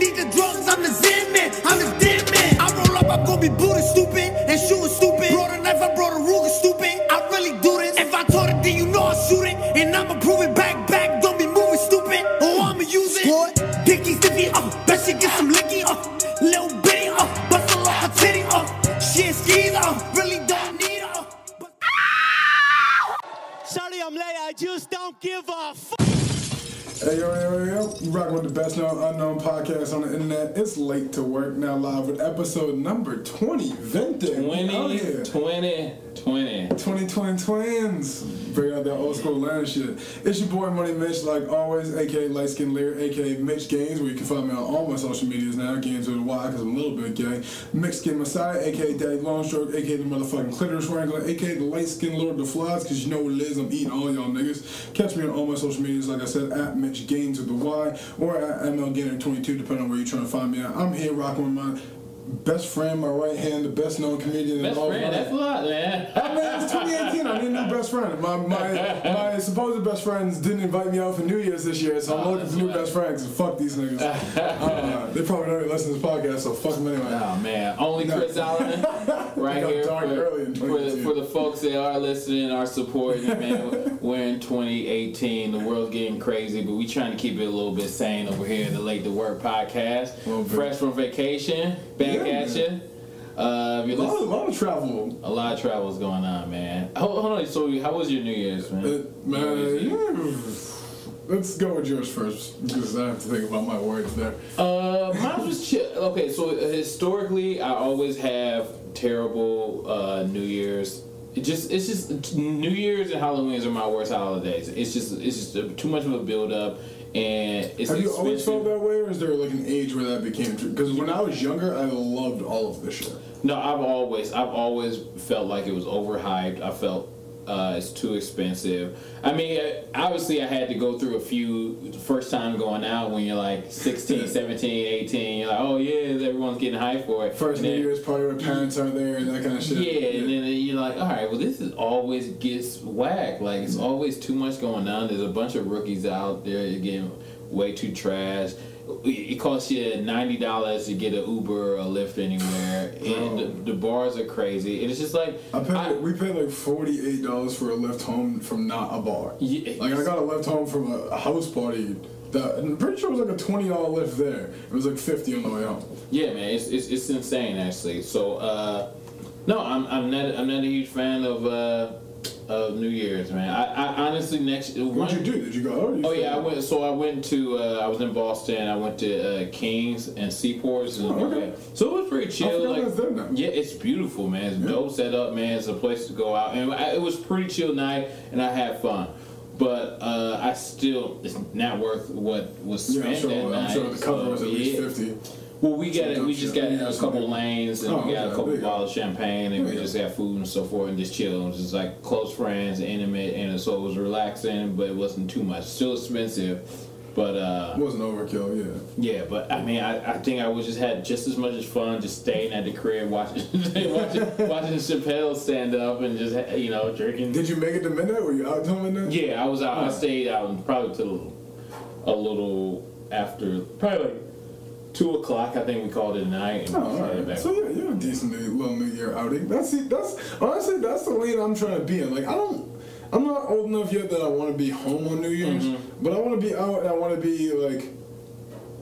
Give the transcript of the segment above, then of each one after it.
need the drugs, I'm the Zen man, I'm the dead man. I roll up, I'm gonna be booty stupid stupid. You rocking with the best known unknown podcast on the internet. It's late to work now live with episode number 20. Vente. We out 20, 20, 20. 2020 twins. Bring out that old school land shit. It's your boy Money Mitch, like always, aka Light Skin Lear, aka Mitch Gaines, where you can find me on all my social medias now. Games with a Y, because I'm a little bit gay. Skin Messiah, aka Daddy Longstroke, aka the motherfucking Clitoris Wrangler, aka the Light Skin Lord of the Flies, because you know what it is. I'm eating all y'all niggas. Catch me on all my social medias, like I said, at Mitch Gaines with the Y, or at ML Gainer22, depending on where you're trying to find me at. I'm here rocking with my best friend, my right hand, the best known comedian Best in all friend, of that's a lot, man. I mean, it's 2018. I need a new best friend. My, my my supposed best friends didn't invite me out for New Year's this year, so I'm Oh, looking for new right. best friends. Fuck these niggas. uh, they probably don't even listen to this podcast, so fuck them anyway. Oh man, only Chris Allen right here dark early in for, for, the, for the folks that are listening, are supporting. Man, we're in 2018. The world's getting crazy, but we trying to keep it a little bit sane over here in the Late to Work podcast. Fresh from vacation, back Yeah, at you. Uh, if A lot, of, listening, lot of travel. a lot of travel's going on, man. Hold, hold on. So, how was your New Year's, man? Uh, man, New Year's Eve? yeah. let's go with yours first because I have to think about my words there. Uh, mine was chill. Okay, so historically, I always have terrible uh, New Year's. It just it's just New Year's and Halloween's are my worst holidays. It's just it's just too much of a build up, and it's Have you always felt that way, or is there like an age where that became true? Because when I was younger, I loved all of this shit. No, I've always I've always felt like it was overhyped. I felt uh, it's too expensive. I mean, uh, obviously I had to go through a few the first time going out when you're like 16, 17, 18. You're like, oh yeah, everyone's getting hyped for it. First New Year's party where parents aren't there and that kind of shit. Yeah, and then you're like, all right, well, this is always gets whack. Like, it's always too much going on. There's a bunch of rookies out there you're getting way too trash. It costs you ninety dollars to get an Uber or a Lyft anywhere, and the, the bars are crazy. And it's just like, I paid, I- we paid like forty eight dollars for a lift home from not a bar. Yeah, Like I got a lift home from a, house party. That I'm pretty sure it was like a twenty dollar lift there. It was like fifty on the way home. yeah, man, it's, it's, it's insane actually. So, uh, no, I'm, I'm not I'm not a huge fan of uh, of New Year's, man. I, I honestly next What'd you do? Did you go out? you Oh yeah, I went. So I went to. Uh, I was in Boston. I went to uh, Kings and Seaports. And Oh, okay. So it was pretty chill. Like, that's there now. yeah, it's beautiful, man. It's dope set up, man. It's a place to go out, and I, it was pretty chill night, and I had fun. But uh, I still, it's not worth what was Yeah, spent I'm sure. that I'm night. sure the cover so, was at least yeah. fifty. Well, we got it. We just got a couple lanes, and Oh, we got a couple There you go. bottles of champagne, and we just had food and so forth, and just chill. It was just like close friends, intimate, and so it was relaxing, but it wasn't too much. Still expensive, but uh, It wasn't overkill. Yeah. yeah. But I mean, I, I think I would just had just as much as fun just staying at the crib watching watching watching Chappelle stand up and just you know drinking. Did you make it to midnight? Were you out till midnight? Yeah, I was out. I Oh. stayed out probably till a little after, probably like two o'clock. I think we called it a night. And Oh, all right. So yeah, you're a decent little New Year outing. That's that's honestly that's the lane I'm trying to be in. Like I don't, I'm not old enough yet that I want to be home on New Year's, Mm-hmm. but I want to be out and I want to be like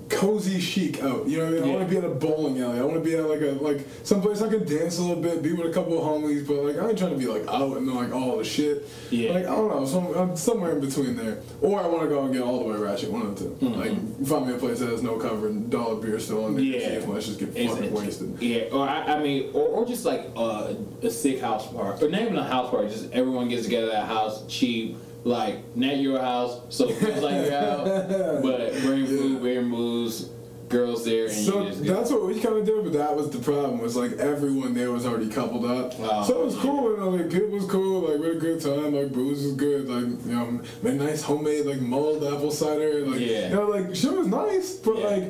cozy chic out. You know what I mean? I Yeah. want to be at a bowling alley. I want to be at like a like someplace I can dance a little bit, be with a couple of homies, but like I ain't trying to be like out and like all the shit. Yeah. Like I don't know, some, I'm somewhere in between there. Or I want to go and get all the way ratchet. One of the 2 Like find me a place that has no cover and dollar beer still on there. Mm-hmm. Yeah. Let's just get fucking it's- wasted. Yeah, or I, I mean, or, or just like uh, a sick house party, or not even a house party. Just everyone gets together at a house, cheap, like not your house, so it feels like you're out, but bring food, and booze, girls there, and So you just that's what we kind of did, but that was the problem. Was like everyone there was already coupled up, Oh, so it was cool. And like people was cool. Like we had a good time. Like booze was good. Like you know, made nice homemade like mulled apple cider. Like Yeah. you know, like shit was nice, but Yeah. like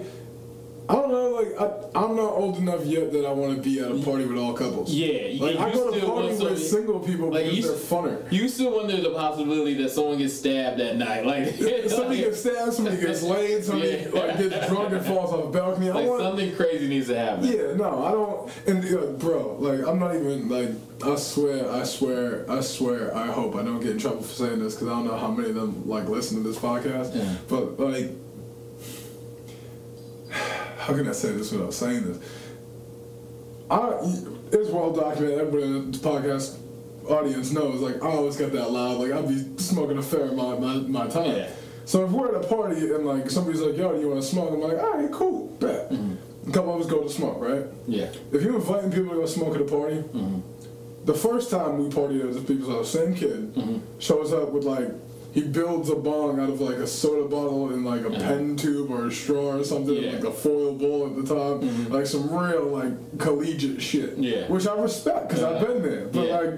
I don't know, like I, I'm not old enough yet that I want to be at a party with all couples. Yeah, like you I go to parties with single people like, because you they're funner. You still wonder the possibility that someone gets stabbed that night, like somebody gets stabbed, somebody gets laid, somebody Yeah. like gets drunk and falls off a balcony. Like want, something crazy needs to happen. Yeah, no, I don't. And uh, bro, like, I'm not even like. I swear, I swear, I swear. I hope I don't get in trouble for saying this because I don't know how many of them like listen to this podcast. Yeah. But like, how can I say this without saying this? I it's well documented. Everybody in the podcast audience knows. Like, I always get that loud. Like, I'd be smoking a fair amount of my, my time. Yeah. So if we're at a party and like somebody's like, "Yo, do you want to smoke?" I'm like, "All right, cool, bet." Mm-hmm. A couple of us go to smoke, right? Yeah. If you're inviting people to go smoke at a party, mm-hmm. the first time we partied at this people's house, same kid mm-hmm. shows up with like he builds a bong out of like a soda bottle and like a pen tube or a straw or something, Yeah. like a foil bowl at the top, like some real like collegiate shit. Yeah. which I respect because I've been there. But Yeah. like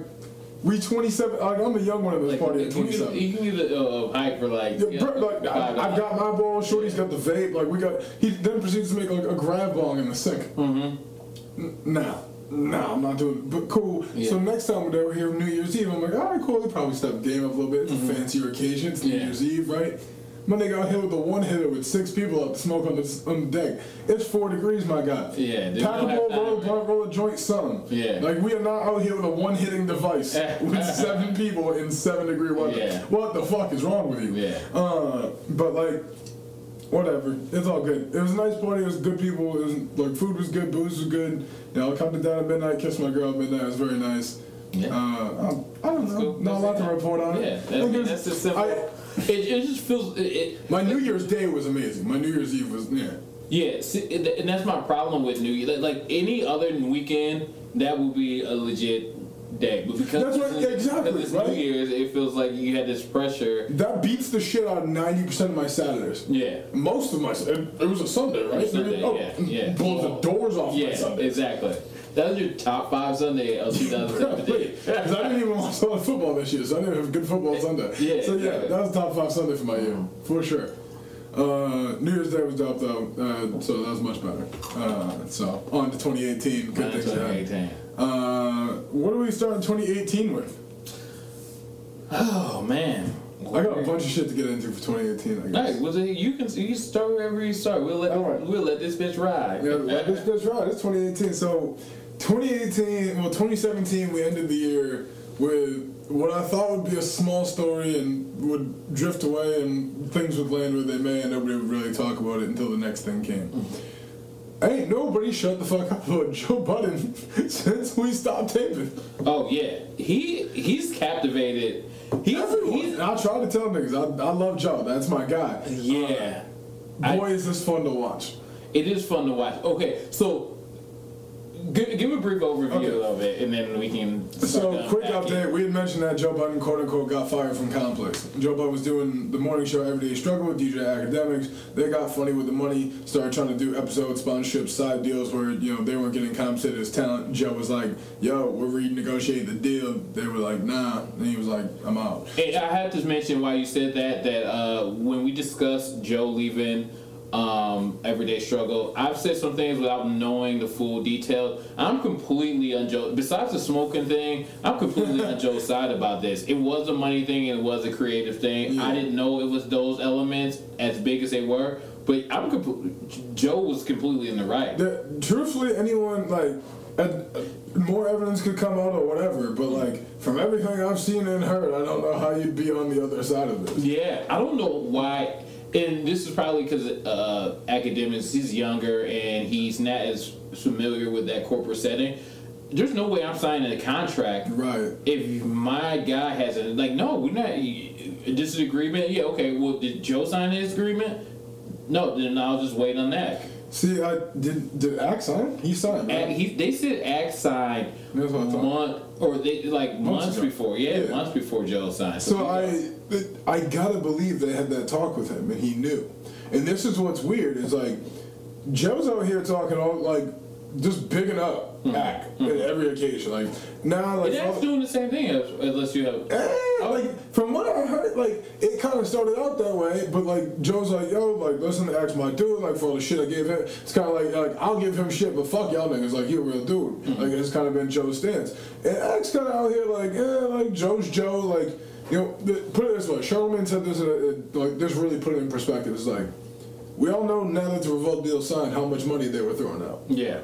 we 27, like I'm the young one at this Like, party you at can get, 27. you can get uh, hike for like, Yeah, you know, like, I, I've got my bowl. Shorty's got the vape. Like we got. He then proceeds to make like a grab bong in the sink. Mm-hmm. Nah, nah, I'm not doing. it. But cool. Yeah. So next time we're here New Year's Eve, I'm like, all right, cool. They probably step the game up a little bit. It's a fancier occasion. It's New Mm-hmm. Yeah. Year's Eve, right? My nigga out here with a one hitter with six people out to smoke on the on the deck. It's four degrees, my guy. Yeah, there's Pack a bowl, roll blunt, roll a joint, something. Yeah. Like we are not out here with a one hitting device with seven people in seven degree weather. Yeah. What the fuck is wrong with you? Yeah. Uh, but like, whatever. It's all good. It was a nice party. It was good people. It was like food was good, booze was good. You know, I come down at midnight, kiss my girl at midnight. It was very nice. Yeah. Uh, I, I don't know. cool. Not a lot to report on it. Yeah, I that, think it's- that's just simple. I- it, it just feels it, it, my New Year's Day was amazing. My New Year's Eve was yeah. Yeah, see, and that's my problem with New Year. Like any other weekend, that would be a legit day. But because That's what- it's- exactly, because it's right? New Year's, it feels like you had this pressure. That beats the shit out of ninety percent of my Saturdays. Yeah. Most of my it, it was a Sunday, right? Sunday, oh, yeah, yeah. Blow the doors off my Yeah, Sunday. exactly. That was your top five Sunday of 2017. Because I didn't even watch a lot of football this year, so I didn't have a good football Sunday. Yeah, So yeah, exactly. that was top five Sunday for my year, for sure. Uh, New Year's Day was dope though, uh, so that was much better. Uh, so on to 2018, good things ahead. 2018. Uh, what do we start in 2018 with? Oh man. I got a bunch of shit to get into for 2018. I guess. It, you can you can start wherever you start. We'll let right. we'll let this bitch ride. Yeah, like this bitch ride. It's 2018. So, 2018, well, 2017, we ended the year with what I thought would be a small story and would drift away and things would land where they may and nobody would really talk about it until the next thing came. Ain't nobody shut the fuck up about Joe Budden since we stopped taping. Oh yeah, he he's captivated. He's, Everyone. he's I try to tell niggas, I, I love Joe. That's my guy. yeah. Boy, is this fun to watch. It is fun to watch. Okay, so give, give a brief overview Okay. of it, and then we can. So, quick update. We had mentioned that Joe Budden, quote unquote, got fired from Complex. Joe Budden was doing the morning show Everyday Struggle with DJ Akademiks. They got funny with the money, started trying to do episodes, sponsorships, side deals where, you know, they weren't getting compensated as talent. Joe was like, yo, we're renegotiating the deal. They were like, nah. And he was like, I'm out. Hey, I have to mention why you said that that uh, when we discussed Joe leaving um, Everyday Struggle, I've said some things without knowing the full details. I'm completely on Joe. Besides the smoking thing, I'm completely on Joe's side about this. It was a money thing and it was a creative thing. Yeah. I didn't know it was those elements as big as they were, but I'm compl- Joe was completely in the right. Truthfully, anyone, like, uh, uh, more evidence could come out or whatever, but, like, from everything I've seen and heard, I don't know how you'd be on the other side of this. Yeah, I don't know why, and this is probably because uh, Akademiks. He's younger and he's not as familiar with that corporate setting. There's no way I'm signing a contract Right. if my guy hasn't. Like, no, we're not. This is agreement. Yeah, okay. Well, did Joe sign his agreement? No, then I'll just wait on that. See, I did. Did Axe sign? He signed. Right? He, they said Axe signed That's what I thought. month or they like Months months, before. Yeah, Yeah. months before Joe signed. So we- I, I gotta believe they had that talk with him, and he knew. And this is what's weird is like, Joe's out here talking all like, just bigging up act at every occasion. Like now, like that's doing the same thing as- unless you have. Eh, like from what I heard, like it kind of started out that way, but like Joe's like, yo, like listen to X my dude, like for all the shit I gave him, it's kind of like like I'll give him shit, but fuck y'all niggas, like he a real dude. Like it's kind of been Joe's stance, and X kind of out here like, yeah, like Joe's Joe, like you know, the, put it this way, Charlemagne said this, uh, uh, like this really put it in perspective. It's like we all know now that the revolt deal signed, how much money they were throwing out. Yeah.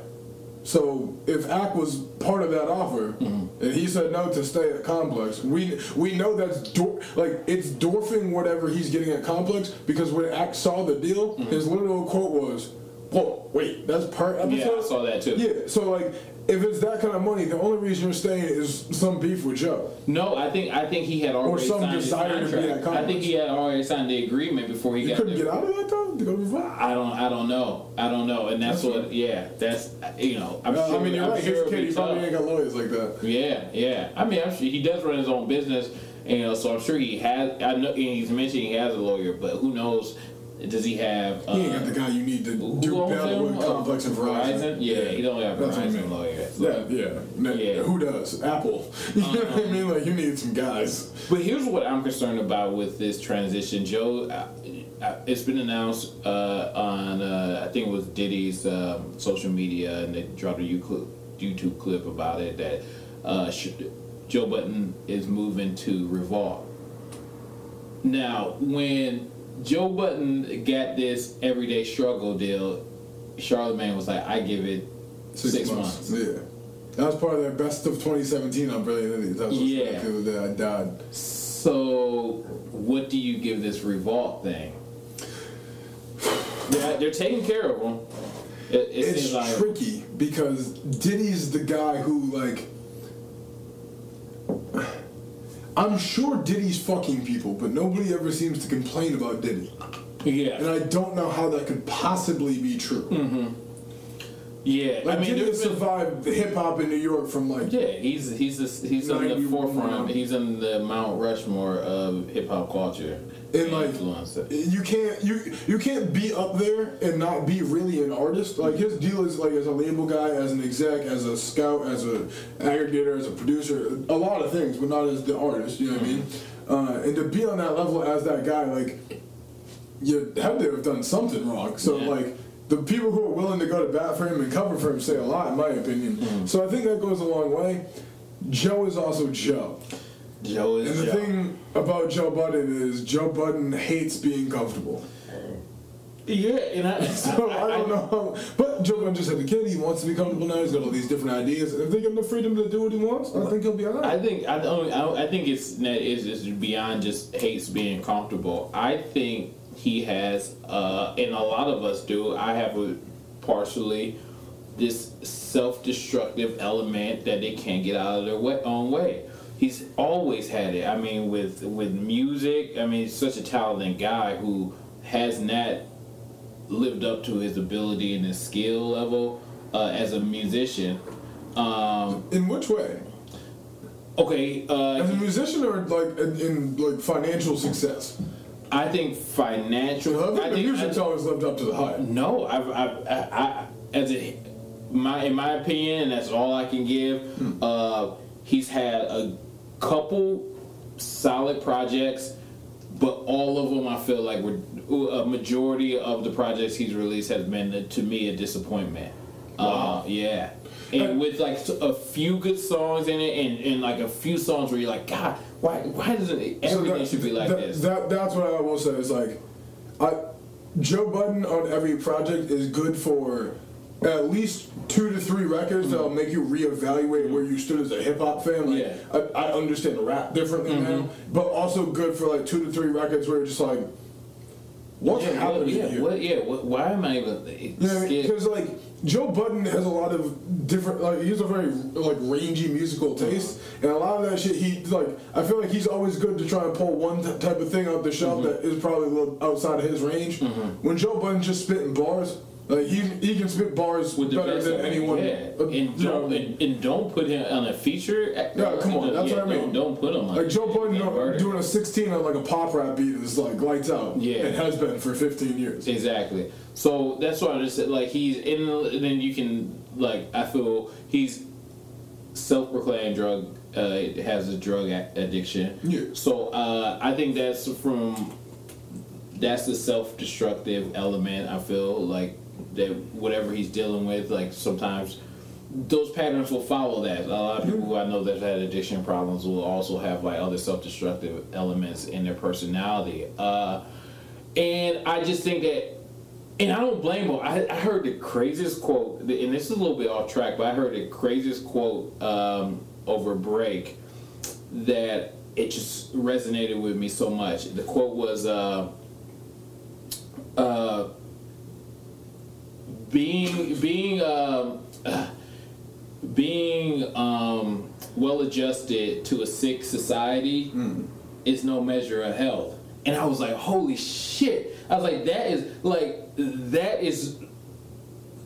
So if Ack was part of that offer, Mm-hmm. and he said no to stay at Complex, we we know that's dor- like it's dwarfing whatever he's getting at Complex because when Ack saw the deal, Mm-hmm. his literal quote was, "Whoa, wait, that's per episode." Yeah, I saw that too. Yeah, so like if it's that kind of money, the only reason you're staying is some beef with Joe. No, I think I think he had already some signed his desire to be contract. at I think he had already signed the agreement before he You got couldn't there. get out of that though to go to I don't. I don't know. I don't know. And that's, That's what. right. Yeah. That's. You know. I'm sure. I mean, you're I'm right. Sure His kid, he probably ain't got lawyers like that. Yeah. Yeah. I mean, I'm sure he does run his own business. You know, so I'm sure he has. I know he's mentioned he has a lawyer, but who knows? Does he have? Uh, He ain't got the guy you need to who do battle with Complex and Verizon. Yeah, he don't have That's what I Verizon mean. lawyer. Yeah, yeah. No, Yeah. Uh-huh. Who does? Apple. You know what I mean? Like you need some guys. But here's what I'm concerned about with this transition, Joe. Uh, uh, it's been announced uh, on uh, I think it was Diddy's um, social media, and they dropped a YouTube clip about it that uh, sh- Joe Budden is moving to Revolt. Now, when Joe Budden got this everyday struggle deal, Charlemagne was like, "I give it six, months. Yeah. That was part of their best of 2017 on Brilliant Idiots. That was Yeah. yeah. the day I died. So, what do you give this revolt thing? They're, they're taking care of them. It, it It's seems like tricky because Diddy's the guy who like. I'm sure Diddy's fucking people, but nobody ever seems to complain about Diddy. Yeah. And I don't know how that could possibly be true. Mm-hmm. Yeah. Like I mean, been, survived hip hop in New York from like yeah, he's he's the, he's in the 91. forefront. He's in the Mount Rushmore of hip hop culture. And like you can't you you can't be up there and not be really an artist. Like his deal is like as a label guy, as an exec, as a scout, as a aggregator, as a producer, a lot of things, but not as the artist. You know what I mean? Uh, and to be on that level as that guy, like you had to have done something wrong. So Yeah. like. The people who are willing to go to bat for him and cover for him say a lot, in my opinion. Mm. So I think that goes a long way. Joe is also Joe. Joe is And the Joe. thing about Joe Budden is Joe Budden hates being comfortable. yeah, and I, So I don't know but Joe Budden just had a kid. He wants to be comfortable now. He's got all these different ideas. If they give him the freedom to do what he wants, I think he'll be I alright. think I don't. I, don't- I think it's that is is beyond just hates being comfortable. I think he has, uh, and a lot of us do. I have a partially this self-destructive element that they can't get out of their way, own way. He's always had it. I mean, with with music. I mean, he's such a talented guy who has not lived up to his ability and his skill level uh, as a musician. Um, In which way? okay, uh, As a musician or like in, in like financial success? I think financial. I think the think- music's I- always lived up to the hype. no, I've, I've, I, I, as a, my, in my opinion, and that's all I can give. Hmm. Uh, he's had a couple solid projects, but all of them I feel like were a majority of the projects he's released has been to me a disappointment. Uh, yeah. And with like a few good songs in it, and, and like a few songs where you're like, God, why why doesn't it, So that- should be like that, this? That, that's what I will say is like, I, Joe Budden on every project is good for at least two to three records that'll mm-hmm. make you reevaluate where you stood as a hip hop fan. Like, Yeah. I, I understand rap differently now, mm-hmm. but also good for like two to three records where you're just like, what's yeah, what, happening yeah, here? what, yeah, what, why am I even? You know what I mean? Because like Joe Budden has a lot of different, like he has a very like rangy musical taste, uh-huh. and a lot of that shit he like. I feel like he's always good to try and pull one t- type of thing off the shelf mm-hmm. that is probably a little outside of his range. Mm-hmm. When Joe Budden's just spitting bars, Like he he can spit bars with the better best than anyone. Yeah, uh, and don't I mean? and, and don't put him on a feature. Yeah, come on, that's yeah, what I mean. Don't, don't put him on Like Joe Budden doing- doing a 16 on like a pop rap beat is like lights out. Yeah. It has been for 15 years. Exactly. So that's why I just said like he's in. The and then you can like I feel he's self-proclaimed drug uh, has a drug a- addiction. Yeah. So uh, I think that's from that's the self-destructive element. I feel like that whatever he's dealing with, like sometimes those patterns will follow that. A lot of people who I know that have had addiction problems will also have like other self-destructive elements in their personality. Uh, and I just think that, and I don't blame him. I, I heard the craziest quote, and this is a little bit off track, but I heard the craziest quote um, over break that it just resonated with me so much. The quote was, uh, uh, being being um, being um, well adjusted to a sick society is no measure of health. And I was like, holy shit! I was like, that is like that is.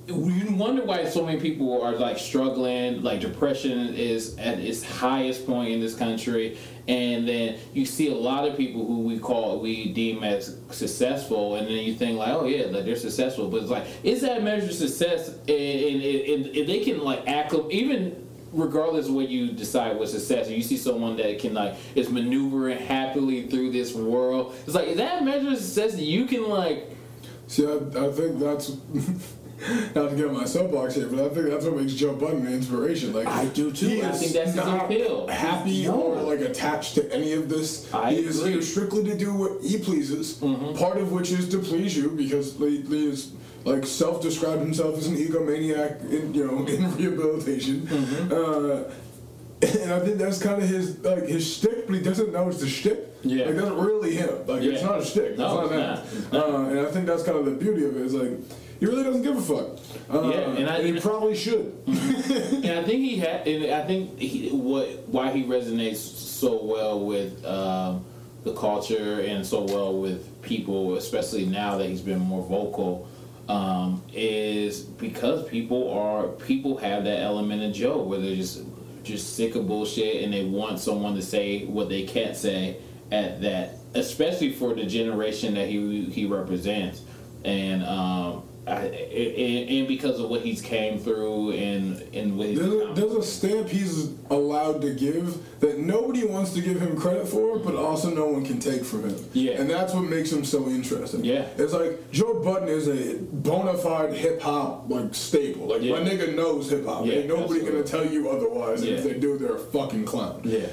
You wonder why so many people are like struggling. Like depression is at its highest point in this country, and then you see a lot of people who we call we deem as successful, and then you think like, oh yeah, like they're successful, but it's like, is that measure success? And, and, they can like act even regardless of what you decide was success, you see someone that can like is maneuvering happily through this world. It's like that a measure of success you can like. See, I, I think that's not to get on my soapbox here, but I think that's what makes Joe Budden an inspiration. Like I do too. he I is think that's his not appeal. Happy No. or like attached to any of this. I he is agree. Mm-hmm. here strictly to do what he pleases. Part of which is to please you, because he, he is like self-described himself as an egomaniac in you know in rehabilitation. Mm-hmm. Uh, and I think that's kind of his like his shtick, but he doesn't know it's the shtick. Yeah. like that's really him. Like it's Yeah. not a shtick. No, it's not it's that. Uh, and I think that's kind of the beauty of it. Is like he really doesn't give a fuck. Uh, Yeah, and I- he probably should. and I think he had, and I think he, what why he resonates so well with um, the culture and so well with people, especially now that he's been more vocal, um, is because people are people have that element of Joe where they're just just sick of bullshit and they want someone to say what they can't say at that, especially for the generation that he he represents, and. Um, I, and, and because of what he's came through and and what he's There's a, there's a stamp he's allowed to give that nobody wants to give him credit for, but also no one can take from him. Yeah. And that's what makes him so interesting. Yeah. It's like Joe Budden is a bona fide hip hop like staple. Like Yeah. my nigga knows hip hop. Yeah, Ain't nobody gonna tell you otherwise. And if they do, they're a fucking clown. yeah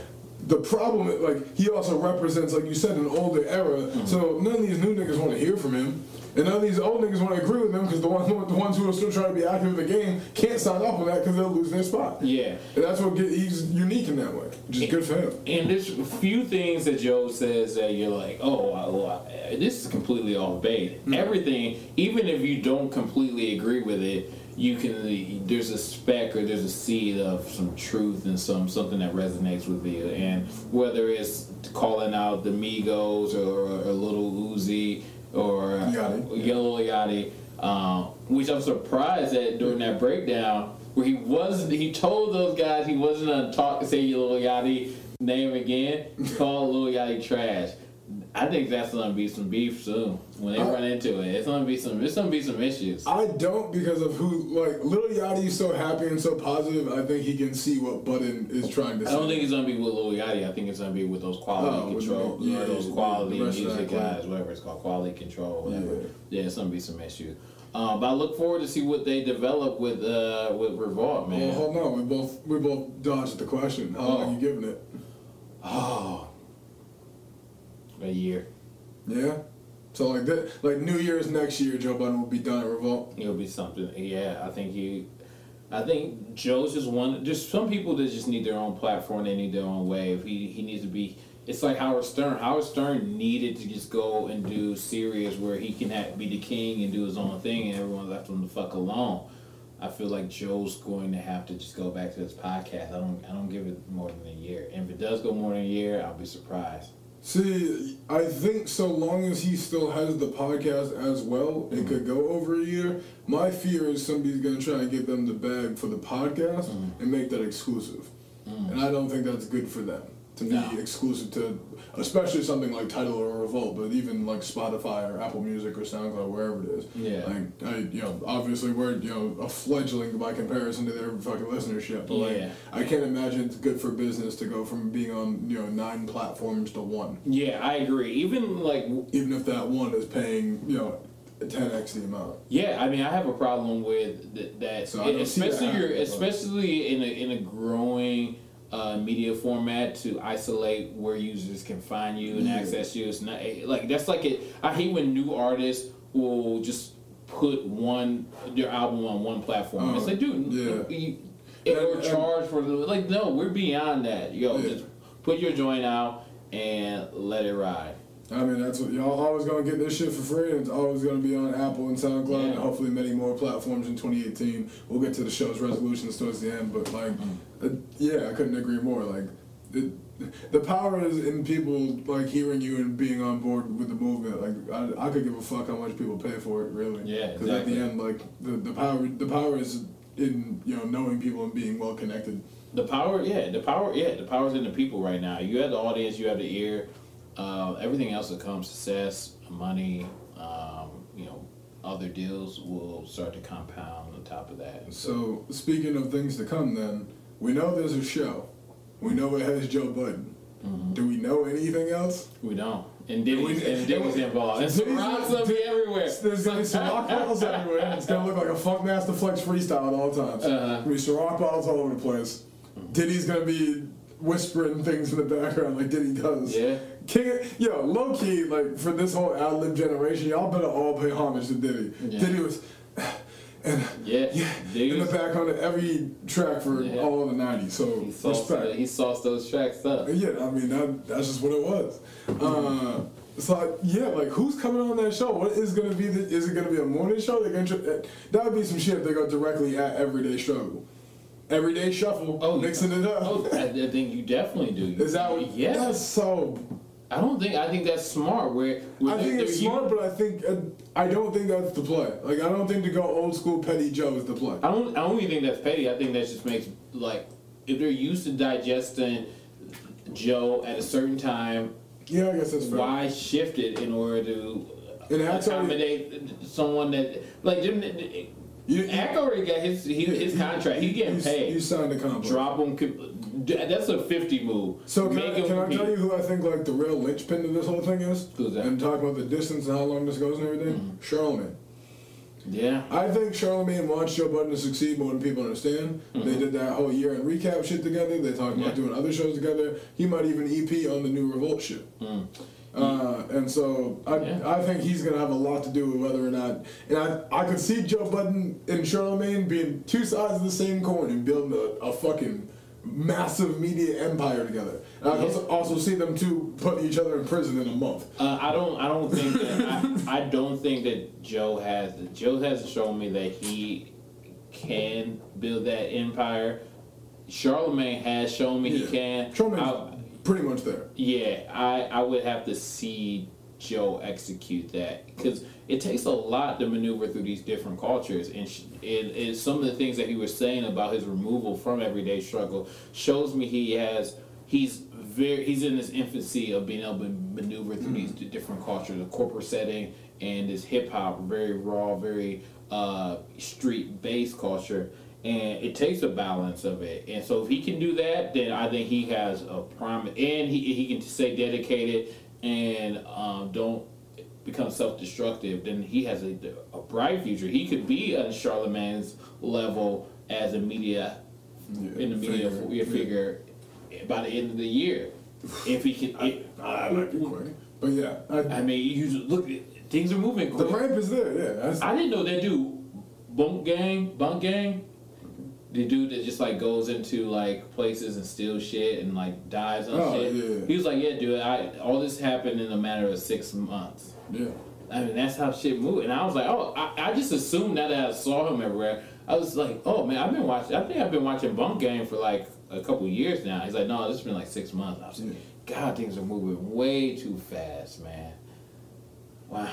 The problem, is, like, he also represents, like you said, an older era. Mm-hmm. So none of these new niggas want to hear from him, and none of these old niggas want to agree with them because the ones, the ones who are still trying to be active in the game can't sign up on that because they'll lose their spot. yeah And that's what get, he's unique in that way, which is good for him. and there's a few things that Joe says that you're like, oh, well, this is completely off base. Mm. Everything, even if you don't completely agree with it, you can. There's a speck or there's a seed of some truth and some something that resonates with you. And whether it's calling out the Migos or, or Little Uzi or Yachty. Lil Yachty, um, which I'm surprised that during that breakdown where he wasn't, he told those guys he wasn't gonna talk say Lil Yachty name again. He called Lil Yachty trash. I think that's gonna be some beef soon when they I- run into it. It's gonna be some. It's gonna be some issues. I don't because of who, like, Lil Yachty's so happy and so positive, I think he can see what Budden is trying to I say. don't think it's gonna be with Lil Yachty. I think it's gonna be with those quality Oh, control, yeah, or those quality music guys, whatever it's called, quality control, whatever. Yeah. Yeah, it's gonna be some issues. Um, but I look forward to see what they develop with uh, with Revolt, man. Well, hold on, we both we both dodged the question. How long Oh. are you giving it? Oh, a year. Yeah. So like that, like New Year's next year, Joe Budden will be done at Revolt. It'll be something. Yeah, I think he. I think Joe's just one. Just some people that just need their own platform. They need their own wave. He he needs to be. It's like Howard Stern. Howard Stern needed to just go and do Sirius where he can have, be the king and do his own thing, and everyone left him the fuck alone. I feel like Joe's going to have to just go back to his podcast. I don't. I don't give it more than a year. And if it does go more than a year, I'll be surprised. See, I think so long as he still has the podcast as well, it mm-hmm. could go over a year. My fear is somebody's gonna try and give them the bag for the podcast mm-hmm. and make that exclusive, mm. and I don't think that's good for them to be No. exclusive to, especially something like Tidal or Revolt, but even like Spotify or Apple Music or SoundCloud, wherever it is. Yeah. Like I, you know, obviously we're you know a fledgling by comparison to their fucking listenership, but like Yeah. I can't imagine it's good for business to go from being on you know nine platforms to one Yeah, I agree. Even like even if that one is paying, you know, 10x the amount. Yeah, I mean, I have a problem with th- that, So see that especially your, especially in a in a growing uh, media format to isolate where users can find you and Yeah. access you. It's not like that's like it. I hate when new artists will just put one their album on one platform. it's Oh, like, dude, yeah. you, And- or and- charge for like. No, we're beyond that. Yo, Yeah. just put your joint out and let it ride. I mean, that's what y'all always gonna get this shit for free, and it's always gonna be on Apple and SoundCloud, Yeah. and hopefully many more platforms in 2018. We'll get to the show's resolutions towards the end, but like, uh, yeah, I couldn't agree more. Like, it, the power is in people like hearing you and being on board with the movement. Like, I, I could give a fuck how much people pay for it, really. Yeah, Because at the end, like, the, the power the power is in you know knowing people and being well connected. The power, yeah, the power, yeah, the power's in the people right now. You have the audience, you have the ear, uh, everything else that comes, success, money, um, you know, other deals will start to compound on top of that. So speaking of things to come, then we know there's a show. We know it has Joe Budden. Mm-hmm. Do we know anything else? We don't. And Diddy's, We- and Diddy's involved. And Ciroc will be everywhere. There's gonna be Ciroc bottles everywhere. It's gonna look like a Funkmaster Flex freestyle at all times. Uh-huh. Gonna be Ciroc bottles all over the place. Diddy's gonna be whispering things in the background like Diddy does. Yeah. King, yo, low key, like for this whole ad lib generation, y'all better all pay homage to Diddy. Yeah. Diddy was, and Yeah. yeah, in the back on every track for Yeah. all of the '90s. So He sauced, respect. he sauced those tracks up. Yeah, I mean that, that's just what it was. Uh, so like, yeah, like who's coming on that show? What is gonna be the? Is it gonna be a morning show? They're gonna tr- that would be some shit. They go directly at Everyday Struggle, Everyday Shuffle, Oh, mixing it up. Oh, I, I think you definitely do. is that what? Yeah. That's so. I don't think. I think that's smart. Where, where I think it's smart, but I think uh, I don't think that's the play. Like I don't think to go old school Petty Joe is the play. I don't. I don't even think that's petty. I think that just makes like if they're used to digesting Joe at a certain time, Yeah, I guess that's fair. why shift it in order to And accommodate someone that like You- already got his he, his contract. He's getting paid. You signed a contract. Drop him. That's a fifty move. So can, I, can I tell you who I think like the real linchpin to this whole thing is? Who's that? Mm-hmm. And talk about the distance and how long this goes and everything. Charlemagne. Yeah. I think Charlemagne wants Joe Budden to succeed more than people understand. They did that whole year and recap shit together. They talked about Mm-hmm. Yeah. doing other shows together. He might even EP on the new Revolt shit. Uh, and so I. Yeah. I think he's gonna have a lot to do with whether or not. And I, I could see Joe Budden and Charlemagne being two sides of the same coin and building a, a fucking massive media empire together. And I could Yeah. also, also see them two putting each other in prison in a month. Uh, I don't. I don't think. That, I, I don't think that Joe has. Joe has shown me that he can build that empire. Charlemagne has shown me he can. Charlemagne's I- pretty much there. yeah, I I would have to see Joe execute that because it takes a lot to maneuver through these different cultures, and and, and some of the things that he was saying about his removal from everyday struggle shows me he has he's very he's in his infancy of being able to maneuver through these different cultures, the corporate setting and this hip hop, very raw, very uh, street based culture. And it takes a balance of it, and so if he can do that, then I think he has a prime, and he he can stay dedicated and um, don't become self-destructive, then he has a, a bright future. He could be on Charlemagne's level as a media in the media figure. figure, figure by the end of the year. If he can, it, I like it quick. But yeah, I, I mean, you just look, things are moving the quick. ramp is there. Yeah, I didn't know that dude, Bunk Gang, Bunk Gang, the dude that just like goes into like places and steals shit and like dies on Oh, shit. yeah. He was like, yeah, dude, I all this happened in a matter of six months. yeah. I mean, that's how shit moved. And I was like, oh, I, I just assumed now that I saw him everywhere. I was like, oh man, I've been watching. I think I've been watching Bunk Gang for like a couple years now. He's like, no, this has been like six months. I was like, God, things are moving way too fast, man. Wow.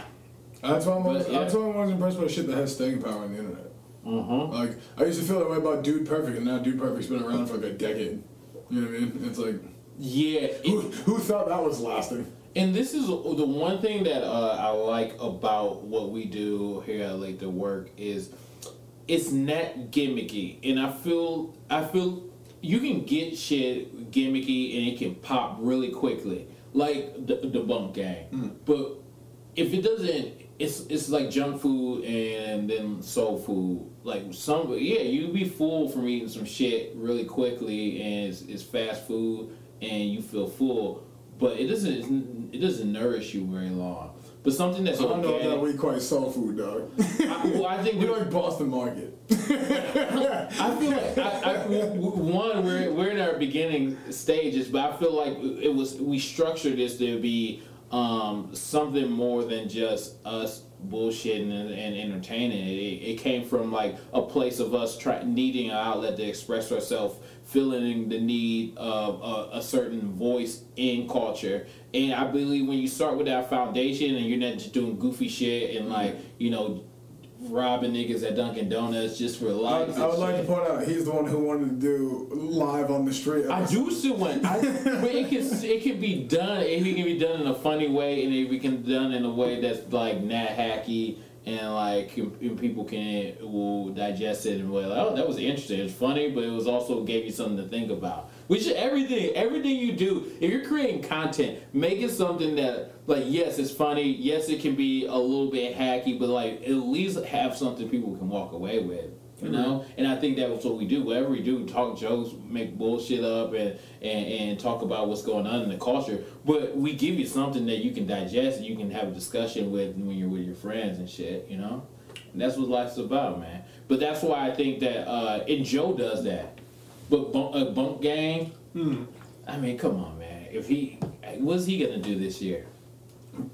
That's why I'm always, But, yeah. that's why I'm always impressed by shit that has staying power on the internet. Mm-hmm. Like I used to feel that way about Dude Perfect, and now Dude Perfect's been around for like a decade. You know what I mean? It's like Yeah. who, It, who thought that was lasting? and this is the one thing that uh, I like about what we do here at Late to Work is it's not gimmicky, and I feel I feel you can get shit gimmicky and it can pop really quickly, like the, the bump gang. But if it doesn't, it's it's like junk food and then soul food. Like some, yeah, you be full from eating some shit really quickly, and it's, it's fast food, and you feel full, but it doesn't it doesn't nourish you very long. But something that's oh, I don't know if organic. that we quite soul food, dog. I, well, I think we we like Boston Market. I feel like I, I, one we're we're in our beginning stages, but I feel like it was we structured this to be um, something more than just us bullshitting and, and entertaining. It, it came from like a place of us try, needing an outlet to express ourselves, feeling the need of a, a certain voice in culture. And I believe when you start with that foundation and you're not just doing goofy shit and like you know robbing niggas at Dunkin' Donuts just for I, likes. I would and like to point out he's the one who wanted to do live on the street. I do still want, but it can it can be done. It can be done in a funny way, and it can be done in a way that's like not hacky and like and people can will digest it and be like, oh, that was interesting. It's funny, but it was also gave you something to think about. Which everything, everything you do, if you're creating content, make it something that like yes, it's funny. Yes, it can be a little bit hacky, but like at least have something people can walk away with. You know, and I think that's what we do. Whatever we do, talk jokes, make bullshit up, and, and and talk about what's going on in the culture. But we give you something that you can digest and you can have a discussion with when you're with your friends and shit. You know, and that's what life's about, man. But that's why I think that uh, and Joe does that. But bunk, uh, bunk gang, I mean, come on, man. If he, what's he gonna do this year?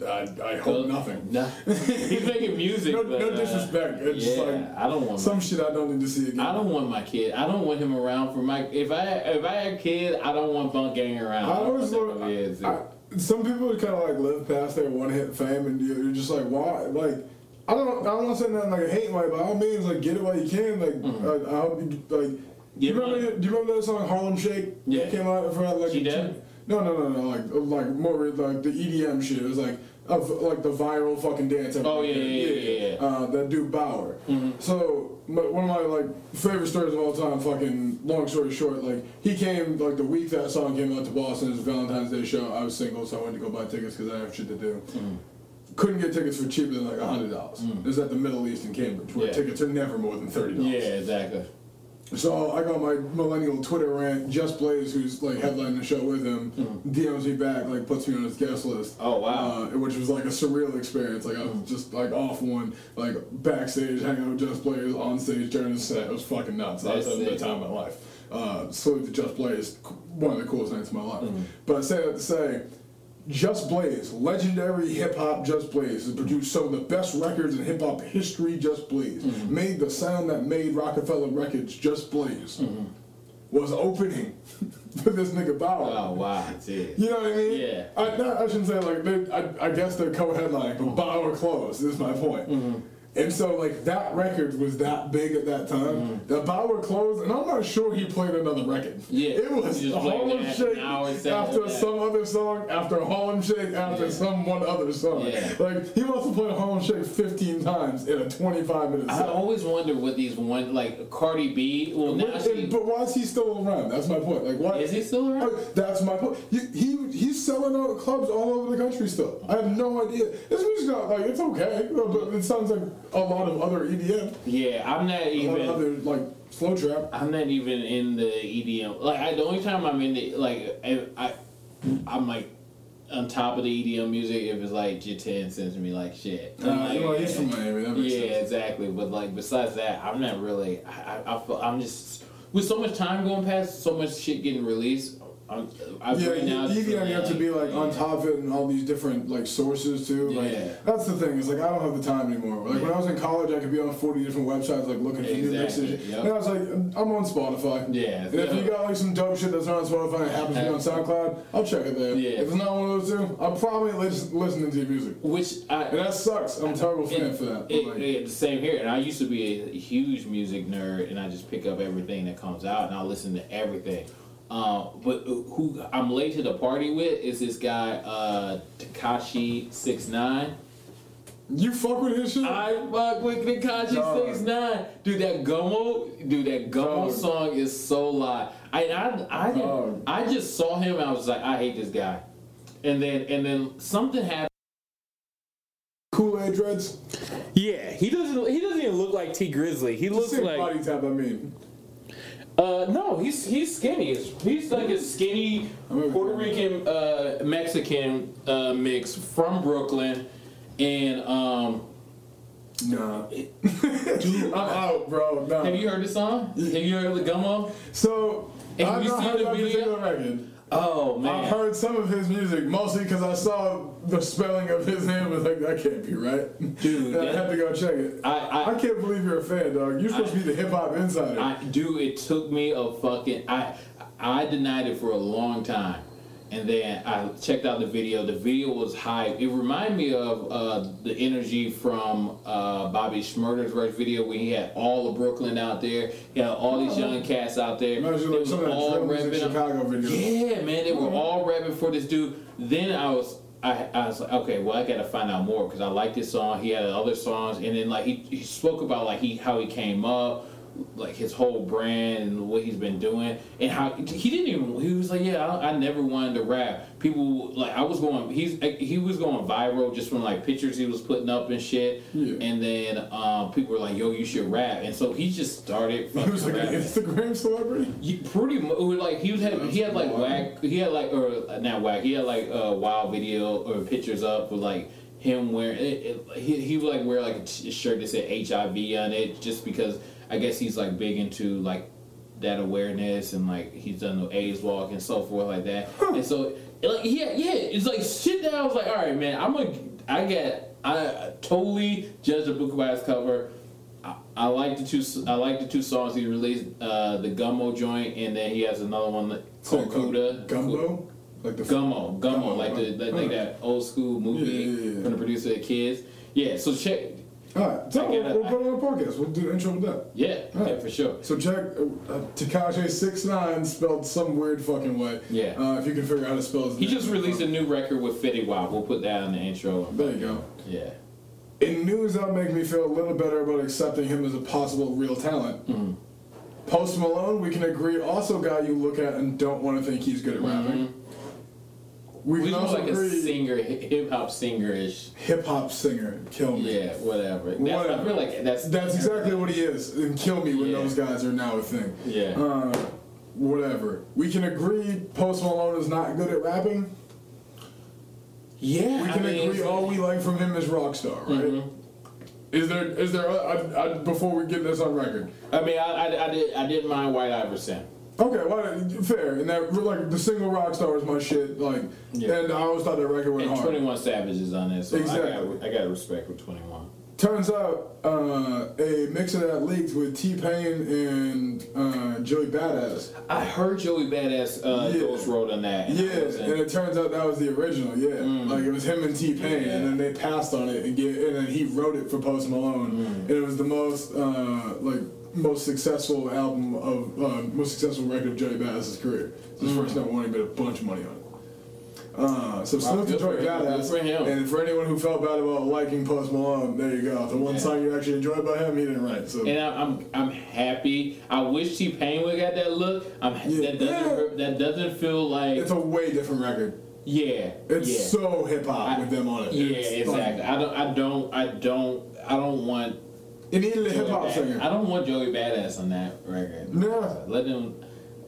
I, I hope nothing. No, he's making music. No, but, no uh, disrespect. It's yeah, like I don't want some my, shit I don't need to see again. I don't want my kid. I don't want him around for my. If I if I had a kid, I don't want bunk gang around. I always want look. them kids. I, some people kind of like live past their one hit fame, and you're just like, why? Like, I don't. I don't want to say nothing like a hate way. By all means, like get it while you can. Like, I, I hope you like. Do you remember? money. Do you remember that song Harlem Shake? Yeah. That came out for like. She dead? No, no, no, no. Like, like more like the EDM shit. It was like. Of like the viral fucking dance. Oh, yeah, yeah, yeah, yeah, yeah. Uh, that dude Baauer. Mm-hmm. So my, one of my like favorite stories of all time. Fucking long story short, like he came like the week that song came out to Boston. It was Valentine's Day show. I was single, so I went to go buy tickets because I have shit to do. Mm-hmm. Couldn't get tickets for cheaper than like hundred dollars. It was at the Middle East in Cambridge, where Yeah. tickets are never more than thirty dollars. yeah, exactly. So I got my millennial Twitter rant. Just Blaze, who's like headlining the show with him, DMs me back, like puts me on his guest list. Oh, wow. Uh, which was like a surreal experience. Like I was just like off one, like backstage hanging out with Just Blaze on stage during his set. It was fucking nuts. I was That's having a good sick. time of my life. Uh, salute to Just Blaze, one of the coolest nights of my life. Mm-hmm. But I say that to say. Just Blaze, legendary hip hop Just Blaze, has produced some of the best records in hip hop history. Just Blaze Mm-hmm. made the sound that made Roc-A-Fella Records. Just Blaze Mm-hmm. was opening for this nigga Baauer. Oh wow. You know what I mean? Yeah. I, not, I shouldn't say like they, I, I guess they're co-headlining, Mm-hmm. but Baauer closed. This is my point. And so like that record was that big at that time. The Baauer closed, and I'm not sure he played another record. Mm-hmm. Yeah. it was He just played Harlem Shake an hour set after that. some other song, after Harlem Shake, after Yeah. some one other song. Yeah. Like he must have played Harlem Shake 15 times in a 25 minute I set. always wonder what these one like Cardi B. Well, now But, she but why is he still around? That's my point. Like, why is he still around? Oh, That's my point. He, he he's selling out clubs all over the country still. I have no idea. This music's not like it's okay, but it sounds like a lot of other EDM, Yeah, I'm not a lot of even. other like slow trap. I'm not even in the EDM. Like I, the only time I'm in the like I, I I'm like on top of the EDM music if it's like J10 sends me like shit. Uh, like, well, he's from Miami. Yeah, sense. exactly. But like besides that, I'm not really. I, I, I feel, I'm just with so much time going past, so much shit getting released. I'm, I Yeah, right now, you, you have to be like on top of it and all these different like sources too. Like Yeah. that's the thing. Is like I don't have the time anymore. Like when I was in college, I could be on forty different websites like looking for new mixes. yep. And I was like, I'm on Spotify. Yeah, And if you got like some dope shit that's not on Spotify and happens to be on SoundCloud, I'll check it there. Yeah. If it's not one of those two, I'm probably lis- listening to your music. Which I And that sucks. I'm a terrible fan it, for that. it- like, it- the same here. And I used to be a huge music nerd, and I just pick up everything that comes out, and I listen to everything. Uh, but who I'm late to the party with is this guy uh, Tekashi Six Nine. you fuck with his shit? I fuck with Tekashi Dog. Six Nine, dude. That Gummo, dude. That Gummo Dog. song is so live. I I I, didn't, I just saw him. and I was like, I hate this guy. And then and then something happened. Kool Aid dreads. Yeah, he doesn't. He doesn't even look like Tee Grizzley. He looks Same like. body type. I mean. Uh, no, he's he's skinny. He's like a skinny Puerto Rican uh, Mexican uh, mix from Brooklyn, and um, Nah. I'm out, bro. Nah. have you heard the song? Have you heard the Gummo? So Have I've you not seen heard the that video? particular record. Oh man, I've heard some of his music, mostly because I saw the spelling of his name. Was like that can't be right, Dude, I had to go check it. I- I- can't believe you're a fan, dog. You're supposed to be the hip hop insider. I do. It took me a fucking. I I denied it for a long time, and then I checked out the video. The video was hype. It reminded me of uh, the energy from uh, Bobby Shmurda's first video when he had all of Brooklyn out there. He had all these young cats out there. Imagine They like some of that all drill rapping. Chicago video. Yeah, man, they were all rapping for this dude. Then I was, I, I was like, okay, well, I gotta find out more because I like this song. He had other songs, and then like he, he spoke about like he how he came up, like his whole brand and what he's been doing, and how he didn't even. He was like, yeah, I, I never wanted to rap. People like I was going. He's he was going viral just from like pictures he was putting up and shit. Yeah. And then um, people were like, yo, you should rap, and so he just started. He was like an. Instagram celebrity. You pretty much like he was had he had like whack he had like or not whack he had like a wild video or pictures up with like him wearing it, it, he he would like wear like a t- shirt that said HIV on it just because I guess he's like big into like that awareness and like he's done the AIDS walk and so forth like that and so like yeah yeah it's like shit that I was like all right man I'm a I get I totally judge the book by its cover. I, I like the two. I like the two songs he released. Uh, the Gummo joint, and then he has another one that- called Kooda. Gumbo. Like the Gummo, Gummo, Gummo, like the like, like huh. that old school movie Yeah, yeah, yeah. from the producer of Kids. Yeah, so check. All right, so I we'll, it. we'll put it on the podcast. We'll do the intro with that. Yeah, All yeah, right. for sure. So check uh, uh, Tekashi six nine spelled some weird fucking way. Yeah. Uh, if you can figure out how to spell his He name. just released a new record with Fetty Wap. We'll put that in the intro. There you go. Yeah. In news that'll make me feel a little better about accepting him as a possible real talent. Mm-hmm. Post Malone, we can agree, also guy you look at and don't want to think he's good at rapping. We He's can also Mm-hmm. like a agree singer, hip hop singer ish. hip hop singer, kill me. Yeah, whatever. That's, I feel like that's That's exactly what he is. And kill me when Yeah. those guys are now a thing. Yeah. Uh, whatever. We can agree Post Malone is not good at rapping. Yeah, We I can mean, agree all we like from him is Rockstar, right? Mhm. Is there is there I, I, before we get this on record? I mean, I, I, I did I didn't mind White Iverson. Okay, well, fair. And that like the single rock star is my shit. Like, Yeah. and I always thought that record went And hard. Twenty One Savage is on there, so Exactly. I got I got respect for Twenty One. Turns out uh, a mix of that leaked with T Pain and uh, Joey Badass. I heard Joey Badass uh, Yeah. Ghost wrote on that. and Yeah, and it turns out that was the original. Yeah, like it was him and T Pain, Mm. Yeah. and then they passed on it and get, and then he wrote it for Post Malone, Mm. and it was the most uh, like most successful album of uh, most successful record of Joey Badass's career. It's his first number one. He made a bunch of money on it. Uh, so salute to good for. Badass, for him. and for anyone who felt bad about liking Post Malone, there you go. The one Yeah. song you actually enjoyed by him, he didn't write. So And I- I'm I'm happy. I wish T Pain would got that look. I'm Yeah. that doesn't that doesn't feel like it's a way different record. yeah It's yeah so hip hop with them on it. yeah It's exactly. I don't I don't I don't I don't want It needed a hip hop singer. I don't want Joey Badass on that record. No. Let him.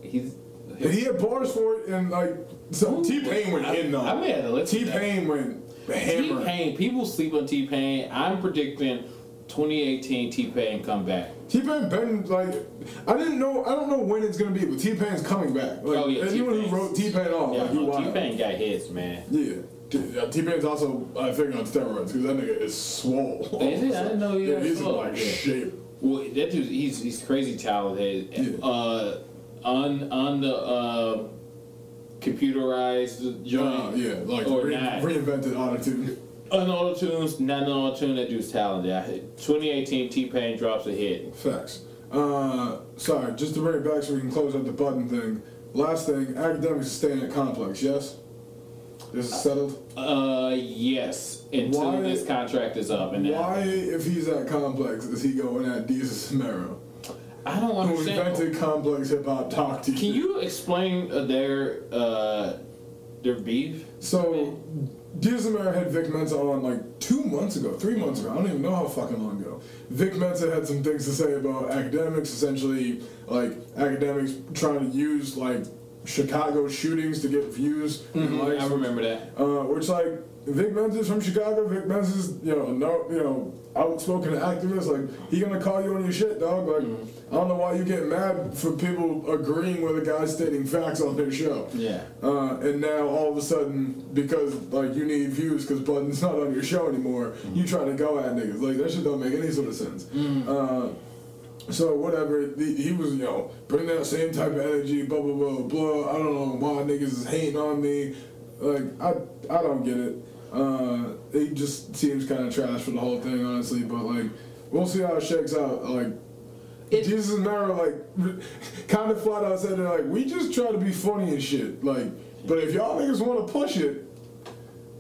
He's. And he had bars for it, and like so T Pain went I- in though. I may have to listen T Pain went T. Pain. People sleep on T Pain. I'm predicting 2018 T Pain come back. T Pain been like, I didn't know, I don't know when it's gonna be, but T Pain's coming back. Like Oh, yeah, anyone who T-Pain's- wrote T Pain off, Yeah, like you no. T Pain got hits, man. Yeah. T Pain's also, I think, on steroids because that nigga is swole. Is he? I didn't know he yeah, was he's in like Yeah. shape. Well, that dude, he's he's crazy talented. Yeah. Uh, on on the uh, computerized joint. Uh, yeah, like or re- not. reinvented autotune. On auto tunes, not on auto tune. That dude's talented. I- 2018, T Pain drops a hit. Facts. Uh, sorry, just to bring it back so we can close up the Budden thing. Last thing, Akademiks staying at complex. Yes. This is settled. Uh, yes. Until Why- this contract is up, and then Why, if he's at complex, is he going at Desus and Mero, I don't understand. who understand. invented complex hip hop talk to Can you explain uh, their uh, their beef? So, Desus and Mero had Vic Mensa on like two months ago, three months ago. I don't even know how fucking long ago. Vic Mensa had some things to say about Akademiks, essentially, like Akademiks trying to use like Chicago shootings to get views. and likes. Mm-hmm. I remember that. Uh, which like Vic Mensa's from Chicago. Vic Mensa's you know no you know outspoken activist. Like he gonna call you on your shit, dog. Like Mm-hmm. I don't know why you get mad for people agreeing with a guy stating facts on their show. Yeah. Uh, and now all of a sudden, because like you need views because Budden's not on your show anymore, Mm-hmm. you trying to go at niggas. Like that shit don't make any sort of sense. Uh, so whatever, the, he was you know bringing that same type of energy, blah blah blah blah. I don't know why niggas is hating on me. Like I I don't get it. Uh, it just seems kind of trash for the whole thing, honestly. But like we'll see how it shakes out. Like. It- Desus and Mero like kind of flat out said they're like we just try to be funny and shit like but if y'all niggas want to push it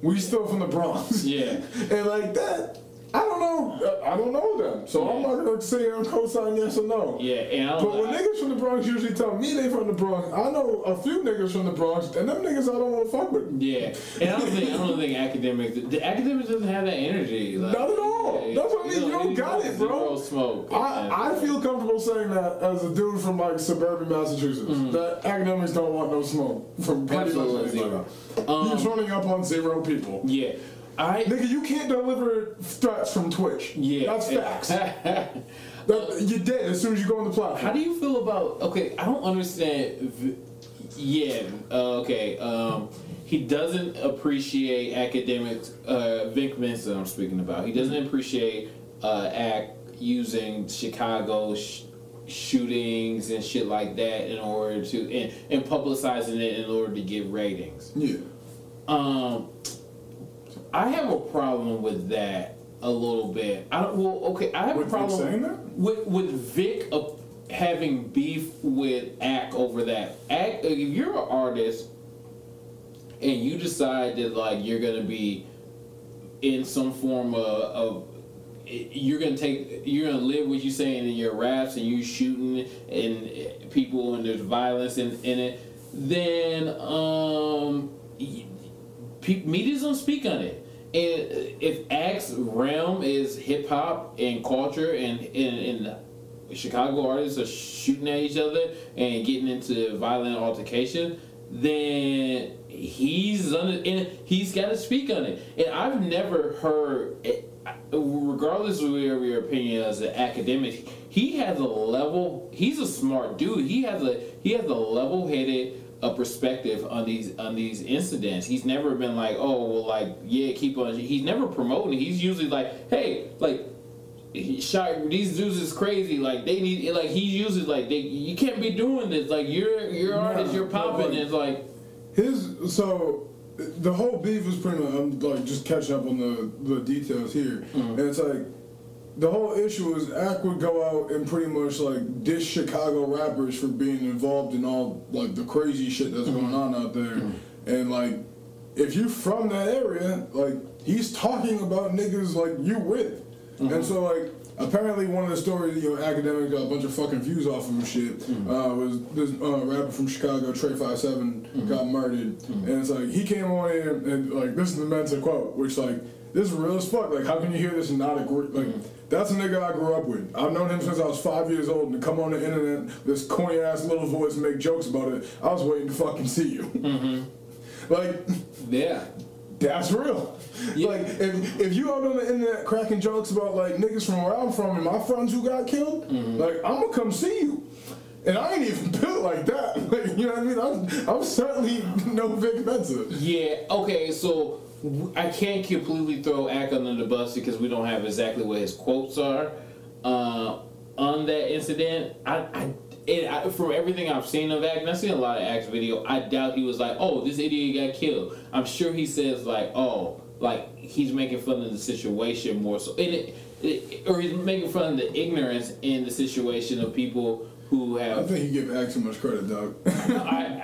we still from the Bronx Yeah. and like that I don't know I don't know them so I'm not gonna say I'm co-sign yes or no Yeah, and I but don't. when I- niggas from the Bronx usually tell me they from the Bronx I know a few niggas from the Bronx and them niggas I don't want to fuck with Yeah, and I don't think I don't think Akademiks the Akademiks doesn't have that energy. Like, Not at all. yeah, That's what I mean. You don't got it, bro. Smoke. I, I feel comfortable saying that as a dude from like suburban Massachusetts that Akademiks don't want no smoke from pretty much Mm-hmm. Absolutely anybody. zero. Um, He's running up on zero people. yeah, I Nigga, you can't deliver threats from Twitch. yeah. That's facts. that, you're dead as soon as you go on the platform. How do you feel about? Okay, I don't understand. v- Yeah, uh, okay. Um, he doesn't appreciate Akademiks. Uh, Vic Mensa, I'm speaking about. He doesn't appreciate uh, act using Chicago sh- shootings and shit like that in order to and, and publicizing it in order to get ratings. yeah. Um, I have a problem with that a little bit. I don't. Well, okay, I have With a Vic problem saying that? with with Vic uh, having beef with Ak over that. Ak, if you're an artist and you decide that like you're gonna be in some form of, of you're gonna take you're gonna live what you're saying in your raps and you shooting and people and there's violence in, in it then um pe- media's don't speak on it and if Axe realm is hip hop and culture and and Chicago artists are shooting at each other and getting into violent altercation, then he's under and he's got to speak on it. And I've never heard, eh, regardless of whatever your opinion as an academic, he has a level. He's a smart dude. He has a he has a level headed a perspective on these on these incidents. He's never been like, oh well, like yeah, keep on. He's never promoting. He's usually like, hey, like he shot these dudes is crazy. Like they need like he uses like they you can't be doing this. Like you're you're Nah, artist, you're popping. like- It's like His so the whole beef was pretty much. I'm like just catching up on the the details here, Mm-hmm. and it's like the whole issue is Ak would go out and pretty much like dish Chicago rappers for being involved in all like the crazy shit that's mm-hmm. going on out there, and like if you're from that area, like he's talking about niggas like you with, and mm-hmm. so like. Apparently, one of the stories, you know, academic got a bunch of fucking views off of him. Shit mm-hmm. uh, was this uh, rapper from Chicago, Trey Five Seven, got murdered, and it's like he came on in and like this is the Mensa quote, which like this is real as fuck. Like, how can you hear this and not agree? Like, that's a nigga I grew up with. I've known him since I was five years old, and to come on the internet, this corny ass little voice, and make jokes about it. I was waiting to fucking see you. Like, yeah, That's real. Like if if you out on the internet cracking jokes about like niggas from where I'm from and my friends who got killed, Mm-hmm. like I'm gonna come see you. And I ain't even built like that. Like, you know what I mean? I'm, I'm certainly no Vic Mensa. Yeah. Okay. So I can't completely throw Ak under the bus because we don't have exactly what his quotes are uh, on that incident. I, I, it, I from everything I've seen of Ak, I've seen a lot of Ak's video. I doubt he was like, "Oh, this idiot got killed." I'm sure he says like, "Oh, like he's making fun of the situation more so," and it, it, or he's making fun of the ignorance in the situation of people who I have think you give Axe too much credit, dog. I,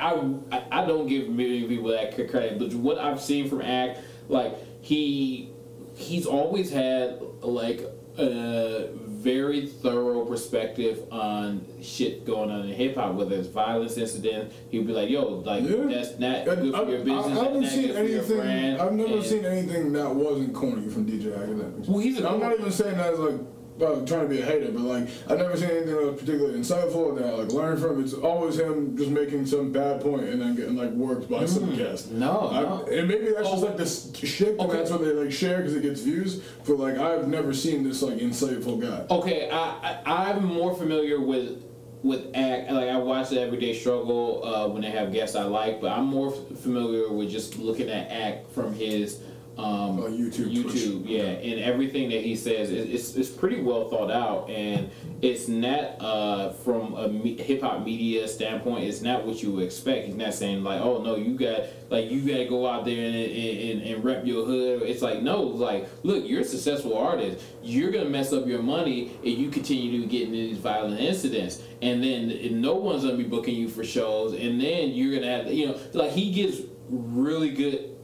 I I don't give many people that credit, but what I've seen from Ak, like he he's always had like a very thorough perspective on shit going on in hip hop, whether it's violence incidents. He'd be like, "Yo, like Yeah. that's not I, good for your business. I, I that's haven't not seen good for your anything. brand." I've never And- seen anything that wasn't corny from DJ Akademiks. Well, he's And I'm not even saying that as like uh, trying to be a hater, but like I've never seen anything that was particularly insightful that I like learned from. It's always him just making some bad point and then getting like worked by some guest. Mm. no, I- no. and maybe that's Oh, just like this shit, and okay. that's what they like share because it gets views. But like I've never seen this like insightful guy. Okay, I, I I'm more familiar with with act like I watch the Everyday Struggle uh, when they have guests I like, but I'm more f- familiar with just looking at act from his um, Oh, YouTube, YouTube, Twitch. yeah, and everything that he says is it's, it's pretty well thought out, and it's not uh, from a me- hip hop media standpoint. It's not what you would expect. He's not saying like, oh no, you got like you got to go out there and, and, and, and rep your hood. It's like no, like look, you're a successful artist. You're gonna mess up your money if you continue to get into these violent incidents, and then no one's gonna be booking you for shows, and then you're gonna have you know like he gives really good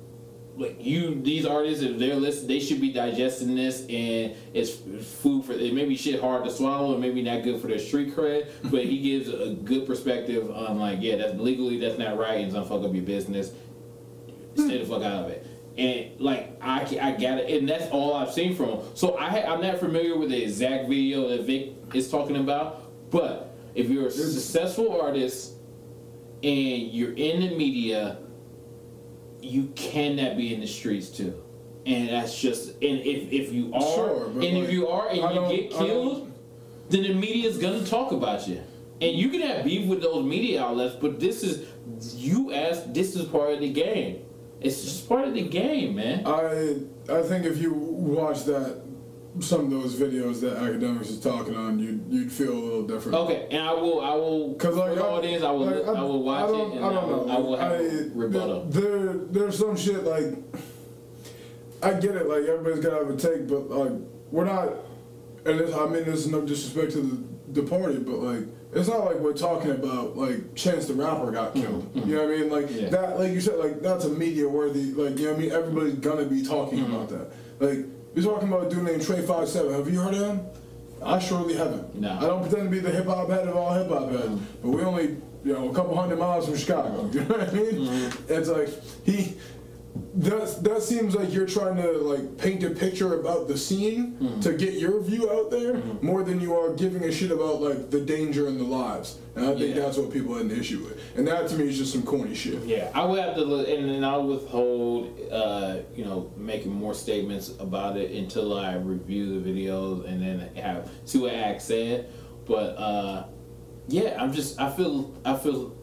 like you these artists if they're listening they should be digesting this and it's food for it may be shit hard to swallow and maybe not good for their street cred but he gives a good perspective on like yeah that's legally that's not right and it's gonna fuck up your business. Stay the fuck out of it. And like I, I got it and that's all I've seen from him. So I I'm not familiar with the exact video that Vic is talking about but if you're a successful artist and you're in the media you cannot be in the streets too. And that's just and if if you are Sure, and if you are and I you get killed, then the media is gonna talk about you. And you can have beef with those media outlets, but this is you ask this is part of the game. It's just part of the game, man. I I think if you watch that some of those videos that Akademiks is talking on, you'd you'd feel a little different. Okay, and I will I will Cause like for the I- audience I will like, I, will watch don't- it and I I, don't will, know. I will have I- a rebuttal. There, there's some shit like I get it. Like everybody's gotta have a take, but like we're not. And this, I mean, this is no disrespect to the, the party, but like it's not like we're talking about like Chance the Rapper got mm-hmm, killed. Mm-hmm. You know what I mean? Like Yeah. that, like you said, like that's a media worthy. Like you know what I mean? Everybody's gonna be talking mm-hmm. about that. Like you're talking about a dude named Trey Five Seven. Have you heard of him? I surely haven't. No. I don't pretend to be the hip hop head of all hip hop heads, but we only, you know, a couple hundred miles from Chicago. You know what I mean? Mm-hmm. It's like he. That that seems like you're trying to like paint a picture about the scene to get your view out there more than you are giving a shit about like the danger in the lives. And I think Yeah. that's what people had an issue with. And that to me is just some corny shit. Yeah, I would have to look, and then I'll withhold, uh, you know, making more statements about it until I review the videos and then have see what Ak said. But uh, yeah, I'm just, I feel, I feel,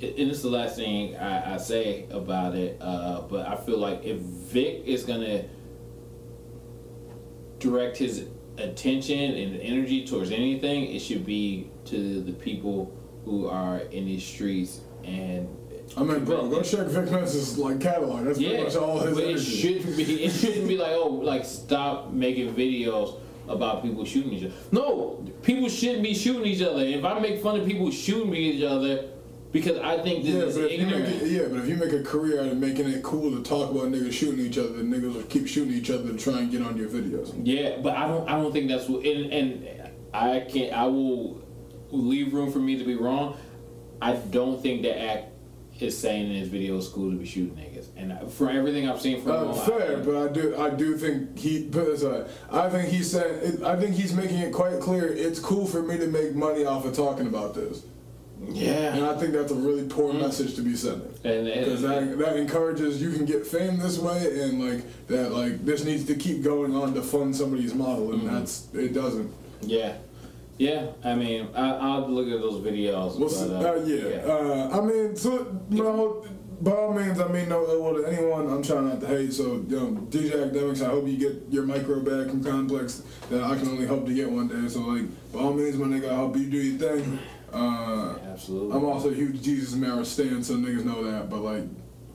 and this is the last thing I, I say about it. Uh, but I feel like if Vic is gonna direct his attention and energy towards anything, it should be to the people who are in these streets and I mean, bro, go check Vic Mensa's like catalog. That's pretty much all his but it shouldn't be. It shouldn't be like, oh, like stop making videos about people shooting each other. No, people shouldn't be shooting each other. If I make fun of people shooting each other because I think this Yeah, is but if you make ignorant. it, yeah, but if you make a career out of making it cool to talk about niggas shooting each other, niggas will keep shooting each other to try and get on your videos. Yeah, but I don't. I don't think that's what. And, and I can't. I will leave room for me to be wrong. I don't think that act is saying in his video it's cool to be shooting niggas. And from everything I've seen from Uh, him, I- fair, but I do, I do think he put this. I think he said, it, I think he's making it quite clear. It's cool for me to make money off of talking about this. Yeah. And I think that's a really poor message to be sending. And, Because and, that, that encourages you can get fame this way, and like that, like this needs to keep going on to fund somebody's model, and that's it doesn't. yeah, yeah. I mean, I, I'll look at those videos. Well, but, uh, yeah. Uh, I mean, so no, by all means, I mean no ill will to anyone. I'm trying not to hate. So, you know, DJ Akademiks, I hope you get your micro bag from Complex. That I can only hope to get one day. So, like, by all means, my nigga, I hope you do your thing. Uh, Absolutely. I'm also a huge Desus Mero stan, so niggas know that. But like,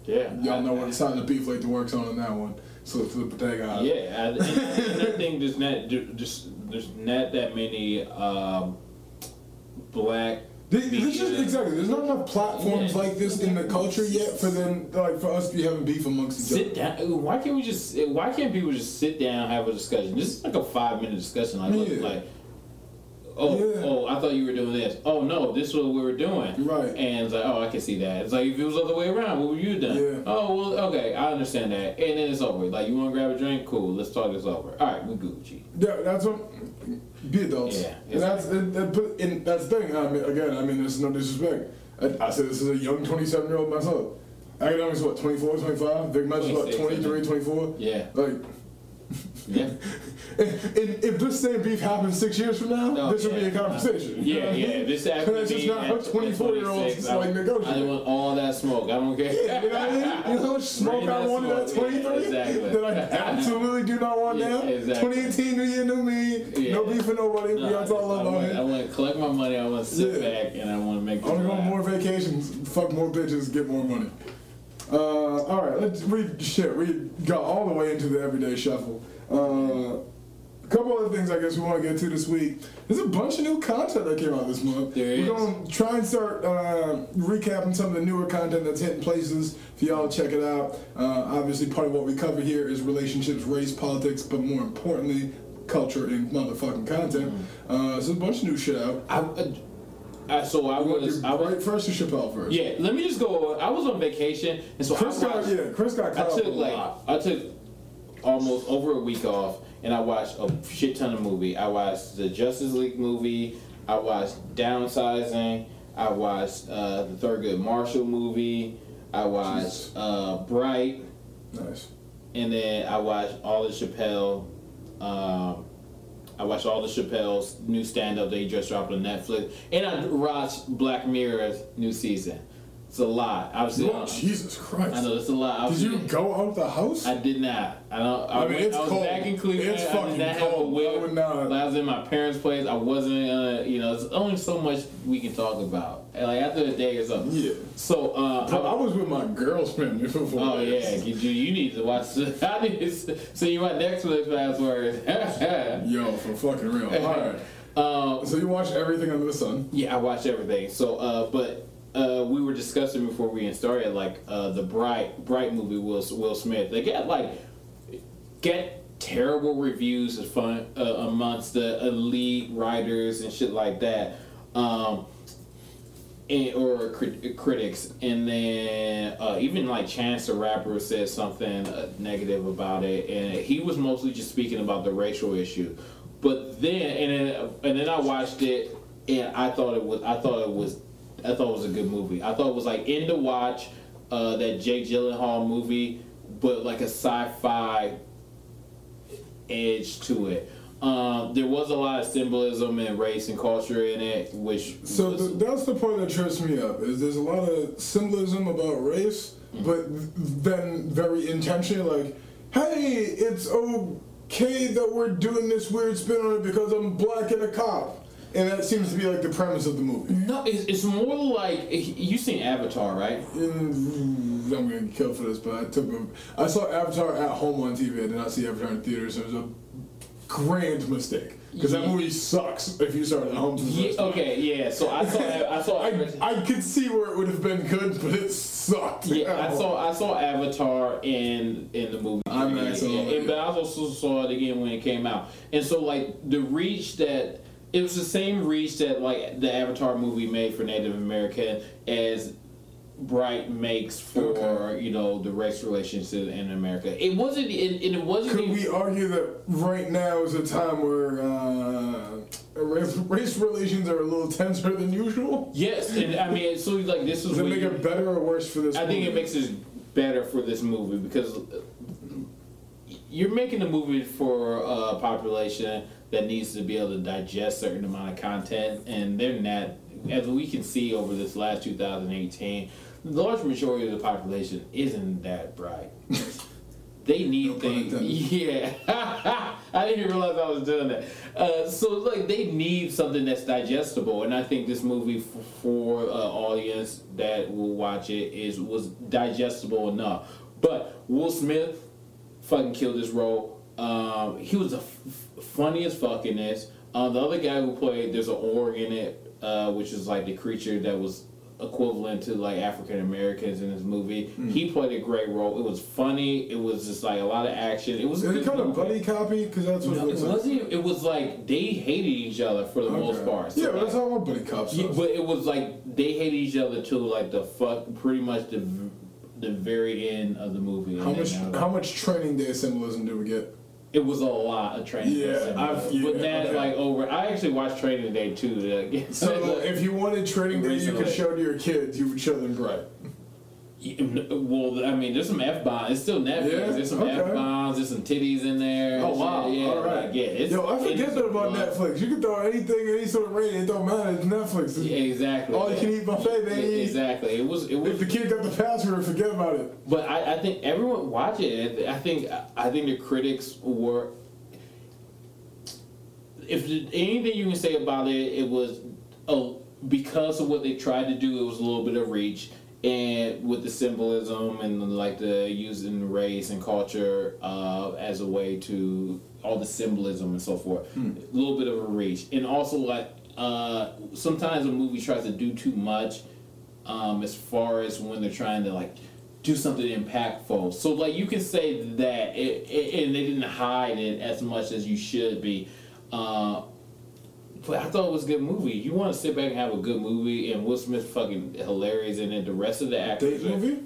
yeah. y'all I- know what side of the beef like the works on in that one. So flip the tag. Yeah, I, and, and I think there's not just there's not that many um, black. This, this is exactly. There's not enough platforms Yeah. like this in the culture yet for them, like for us to be having beef amongst each Sit other. down. Why can't we just? Why can't people just sit down have a discussion? This is like a five minute discussion. Like, Yeah. like, oh, Yeah. oh, I thought you were doing this. Oh no, this is what we were doing. Right. And it's like, oh, I can see that. It's like if it was the other way around, what would you done? Yeah. Oh well, okay, I understand that. And then it's over. Like, you want to grab a drink? Cool. Let's talk this over. All right, we Gucci. Yeah, that's what. Be adults. Yeah, and that's put- and that's the thing. I mean, again, I mean, this is no disrespect. I, I said this is a young 27 year old myself. Akademiks what 24, 25. Vic Mensa what 26, 23, 24. Yeah. Like, Yeah. and, and if this same beef happens six years from now, Oh, this would be a conversation. You know Yeah, I yeah. mean? This happened it's just not how 24 year olds 26. like I, I want all that smoke. I don't care. Yeah, you know what I mean? You know how much smoke I wanted at 23 Yeah, exactly. that I absolutely do not want Yeah, now? exactly. 2018, new year, new me. Yeah. No beef for nobody. No, we all I, about want, it. I want to collect my money. I want to sit Yeah. back and I want to make. I want to go on more vacations, fuck more bitches, get more money. Uh, all right, let's we shit. We got all the way into the everyday shuffle. Uh, a couple other things I guess we want to get to this week. There's a bunch of new content that came out this month. There We're gonna try and start uh, recapping some of the newer content that's hitting places for y'all to check it out. Uh, obviously, part of what we cover here is relationships, race, politics, but more importantly, culture and motherfucking content. Uh, so a bunch of new shit out. I, I, I, so I want was. to I was. First to Chappelle first? Yeah. Let me just go. I was on vacation, and so Chris I got yeah, Chris got I caught up took a like lot. I took almost over a week off, and I watched a shit ton of movie. I watched the Justice League movie. I watched Downsizing. I watched uh, the Thurgood Marshall movie. I watched uh, Bright, Nice. and then I watched all the Chappelle. Um, I watched all the Chappelle's new stand up that he just dropped on Netflix, and I watched Black Mirror's new season. It's a lot. Obviously, Oh, Jesus Christ. I know it's a lot. Did you go out the house? I did not. I don't. I, I mean, went- it's I was cold. back in Cleveland. It's I fucking did not have a cold. I would not- I was in my parents' place. I wasn't. Uh, you know, it's only so much we can talk about. And, like after the day or something. Yeah. So. Uh, Bro, I was with my girl's family for four Oh yeah, you, you need to watch. The, I need to see you. my Netflix password. Yo, for fucking real. Alright. um, So you watch everything under the sun. Yeah, I watch everything. So, uh, but uh, we were discussing before we even started, like uh, the Bright Bright movie, Will Will Smith. They get like get terrible reviews fun uh, amongst the elite writers and shit like that. Um, and, or crit- critics, and then uh, even like Chance the Rapper said something uh, negative about it, and he was mostly just speaking about the racial issue. But then, and then, and then I watched it, and I thought it was, I thought it was, I thought it was a good movie. I thought it was like in to watch uh, that Jake Gyllenhaal movie, but like a sci-fi edge to it. Um, there was a lot of symbolism and race and culture in it, which So was, th- that's the part that trips me up. Is there's a lot of symbolism about race, but then very intentionally like, hey, it's okay that we're doing this weird spin on it because I'm black and a cop, and that seems to be like the premise of the movie. No, it's, it's more like you seen Avatar, right? And I'm gonna get killed for this, but I took a, I saw Avatar at home on TV. I did not see Avatar in theaters. It was a grand mistake because that movie sucks if you saw it at home. Yeah, okay, yeah. So I saw, I saw, I, I could see where it would have been good, but it sucked. yeah, I saw, I saw Avatar in in the movie. IMAX yeah, and and- but I also saw it again when it came out, and so like the reach that it was the same reach that like the Avatar movie made for Native American as Bright makes for Okay. you know the race relations in America. It wasn't, and, and it wasn't. Could even- we argue that right now is a time where uh, race, race relations are a little tenser than usual? yes, and I mean, so like this is Does it make it better or worse for this? I think it makes it better for this movie because uh, you're making a movie for a population that needs to be able to digest certain amount of content, and they're not. As we can see over this last 2018, the large majority of the population isn't that bright. They need things. Yeah, I didn't even realize I was doing that. Uh, so like they need something that's digestible, and I think this movie f- for uh, audience that will watch it is was digestible enough. But Will Smith fucking killed this role. Um, he was the f- f- funniest fuck in this. Uh, the other guy who played there's an orc in it, uh, which is like the creature that was equivalent to like African Americans in this movie. Hmm. He played a great role. It was funny. It was just like a lot of action. It was a Is it kind of buddy copy? Because that's what No, it it like. wasn't. It was like they hated each other for the most part. So, Yeah, but like, that's how all buddy cops yeah, but it was like they hated each other to like the fuck, pretty much the the very end of the movie. How much how much training day symbolism do we get? It was a lot of training. Yeah, I've- but yeah, that okay. like over. I actually watched Training Day too. To, So if you wanted training day you could show to your kids, you would show them bright. Well, I mean, there's some f bombs. It's still Netflix. Yeah? There's some Okay. f bombs. There's some titties in there. Oh wow! Yeah, All right. like, yeah. It's, Yo, I forget it's that about fun. Netflix. You can throw anything, any sort of rating. It don't matter. It's Netflix. Yeah, exactly. All you can eat buffet, Yeah, baby. Exactly. It was. It was. If the kid got the password, forget about it. But I, I think everyone watch it. I think I think the critics were. If anything you can say about it, it was a, because of what they tried to do. It was a little bit of reach, and with the symbolism and like the using race and culture uh, as a way to all the symbolism and so forth. A little bit of a reach, and also like uh, sometimes a movie tries to do too much um, as far as when they're trying to like do something impactful. So like you can say that, it, it, and they didn't hide it as much as you should be. Uh, I thought it was a good movie. You want to sit back and have a good movie, and Will Smith fucking hilarious, and then the rest of the actors. Date movie?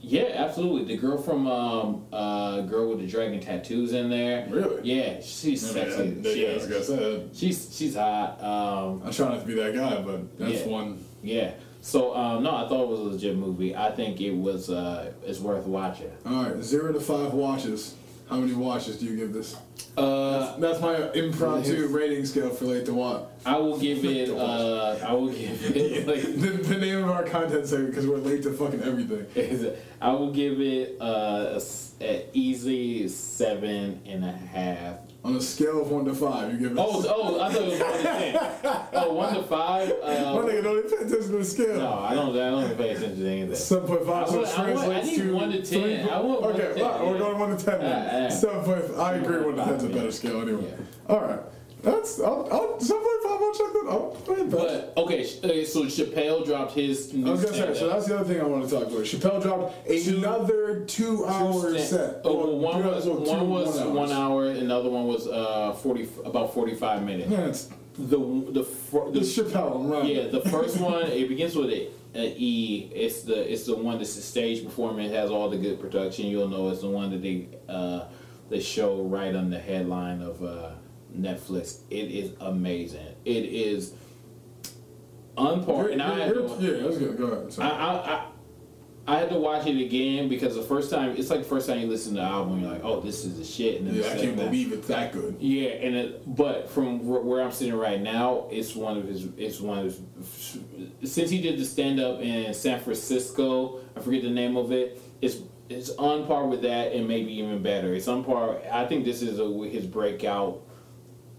Yeah, absolutely. The girl from um, uh, girl with the dragon tattoos in there. Really? Yeah, she's I mean, sexy. I- She yeah, I was is. gonna say. She's she's hot. Um, I try not to be that guy, but that's Yeah. one. yeah. So um, no, I thought it was a legit movie. I think it was uh, it's worth watching. All right, zero to five watches. How many watches do you give this? Uh, That's my impromptu rating scale for late to watch. I will give it. Uh, I will give it like. the, the name of our content segment because we're late to fucking everything. I will give it uh, a, s- a easy seven and a half. On a scale of one to five, you give it. Oh, oh, I thought it was one to ten. Oh, one to five. my Uh, nigga don't even pay attention to the scale. no, I don't. I don't pay attention to anything. Seven point five, so it I want- I translates need to one to 10. three- I want one okay, to 10, well, we're going one to ten then. Uh, uh, Seven point. I agree. One to ten's a better scale anyway. All right, that's I'll, I'll, point five. I'll check that. I'll put it. But okay, sh- okay, so Chappelle dropped his. I was gonna say, so that's the other thing I want to talk about. Chappelle dropped Two- another two-hour set. Oh, well, one two- was well, two one was one-hours. one hour, and the other one was uh forty about forty five minutes. Yeah, it's, The the fir- the it's Chappelle. I'm right. yeah the first one it begins with a, a E. It's the it's the one that's the stage performance has all the good production. You'll know it's the one that they uh they show right on the headline of uh Netflix. It is amazing. It is unpar and I had to- yeah, I was gonna go ahead. I, Sorry. I, I, I had to watch it again because the first time it's like the first time you listen to the album, you're like, oh, this is the shit. And then yeah, I can't time- believe it's that good. Yeah, and it, but from where I'm sitting right now, it's one of his. It's one of his. Since he did the stand up in San Francisco, I forget the name of it. It's it's on par with that, and maybe even better. It's on par. I think this is a, his breakout.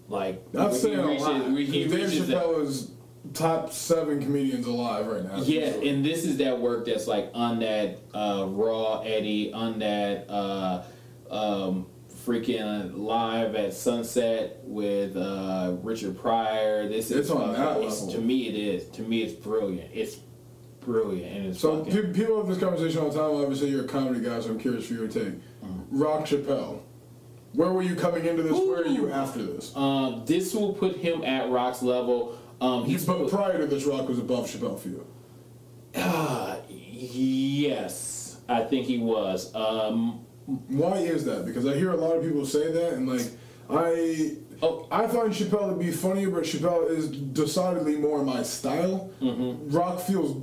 Like he saying a lot. he Dave that- Chappelle is top seven comedians alive right now. Yeah, and this is that work that's like on that uh, Raw Eddie, on that uh, um, freaking live at Sunset with uh, Richard Pryor. This is It's on that it's- level. To me, it is. To me, it's brilliant. It's brilliant, and it's So fucking- pe- people have this conversation all the time. Obviously, you're a comedy guy, so I'm curious for your take. Mm-hmm. Rock Chappelle. Where were you coming into this? Where are you after this? um, this will put him at Rock's level. Um, he's but prior to this, Rock was above Chappelle for you. Uh, yes, I think he was. Um, Why is that? Because I hear a lot of people say that, and like I, Oh. I find Chappelle to be funnier, but Chappelle is decidedly more my style. Mm-hmm. Rock feels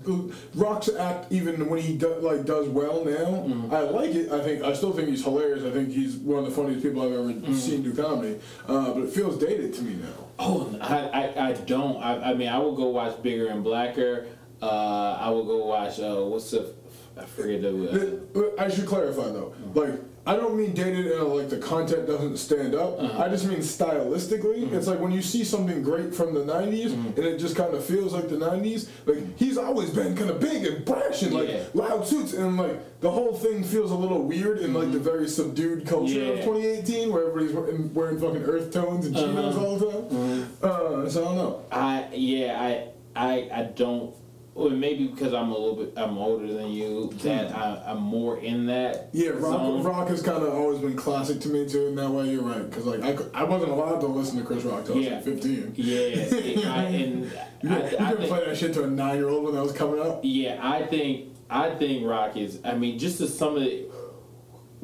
Rock's act even when he do, like does well now. Mm-hmm. I like it. I think I still think he's hilarious. I think he's one of the funniest people I've ever Mm-hmm. seen do comedy. Uh, but it feels dated to me now. oh, I, I, I don't. I, I mean, I will go watch Bigger and Blacker. Uh, I will go watch. Uh, what's the? I forget the. Uh, I should clarify though. Like, I don't mean dated in a, like the content doesn't stand up. Uh-huh. I just mean stylistically. Mm-hmm. It's like when you see something great from the '90s and it just kind of feels like the '90s. Like he's always been kind of big and brash and like Yeah. loud suits and like the whole thing feels a little weird in like the very subdued culture of Mm-hmm. 2018 where everybody's wearing, wearing fucking earth tones and chinos Uh-huh. all the time. Mm-hmm. Uh, so I don't know. I yeah I I I don't. Well, maybe because I'm a little bit I'm older than you that hmm. I, I'm more in that. Yeah, rock, zone. rock has kind of always been classic to me too. In that way, you're right. Because like I, I wasn't allowed to listen to Chris Rock till I was like 15. Yes, I, and You, I, you I couldn't play that shit to a nine year old when that was coming up. yeah, I think I think Rock is. I mean, just as some of the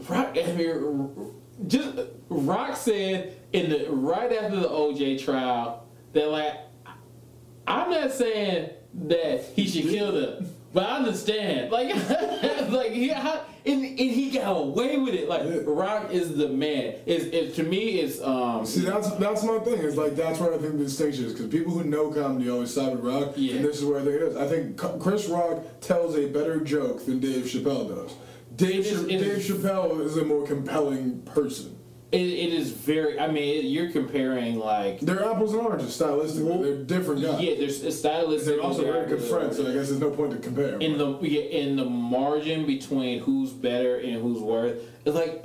Rock. I mean, just Rock said in the right after the OJ trial that like I'm not saying that he should kill them, but I understand. Like, like he how, and, and he got away with it. Like Rock is the man. Is it to me? It's um. See, that's that's my thing. It's like that's where I think the distinction is because people who know comedy always side with Rock, Yeah. and this is where I think it is. I think Chris Rock tells a better joke than Dave Chappelle does. Dave, It is- it Dave Chappelle is a more compelling person. It, it is very. I mean, you're comparing like. They're apples and oranges stylistically. Well, They're different guys. Yeah, there's a stylist. They're also very good friends, so I guess there's no point to compare. in the yeah, in the margin between who's better and who's worse, it's like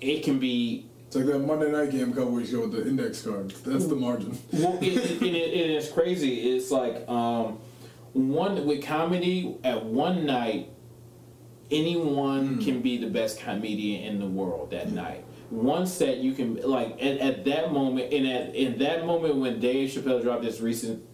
it can be. it's like that Monday night game a couple weeks ago with the index cards. That's the margin. Well, it, it, and it, and it's crazy. It's like um, one with comedy at one night, anyone Hmm. can be the best comedian in the world that night. One set you can like at, at that moment, and at in that moment when Dave Chappelle dropped this recent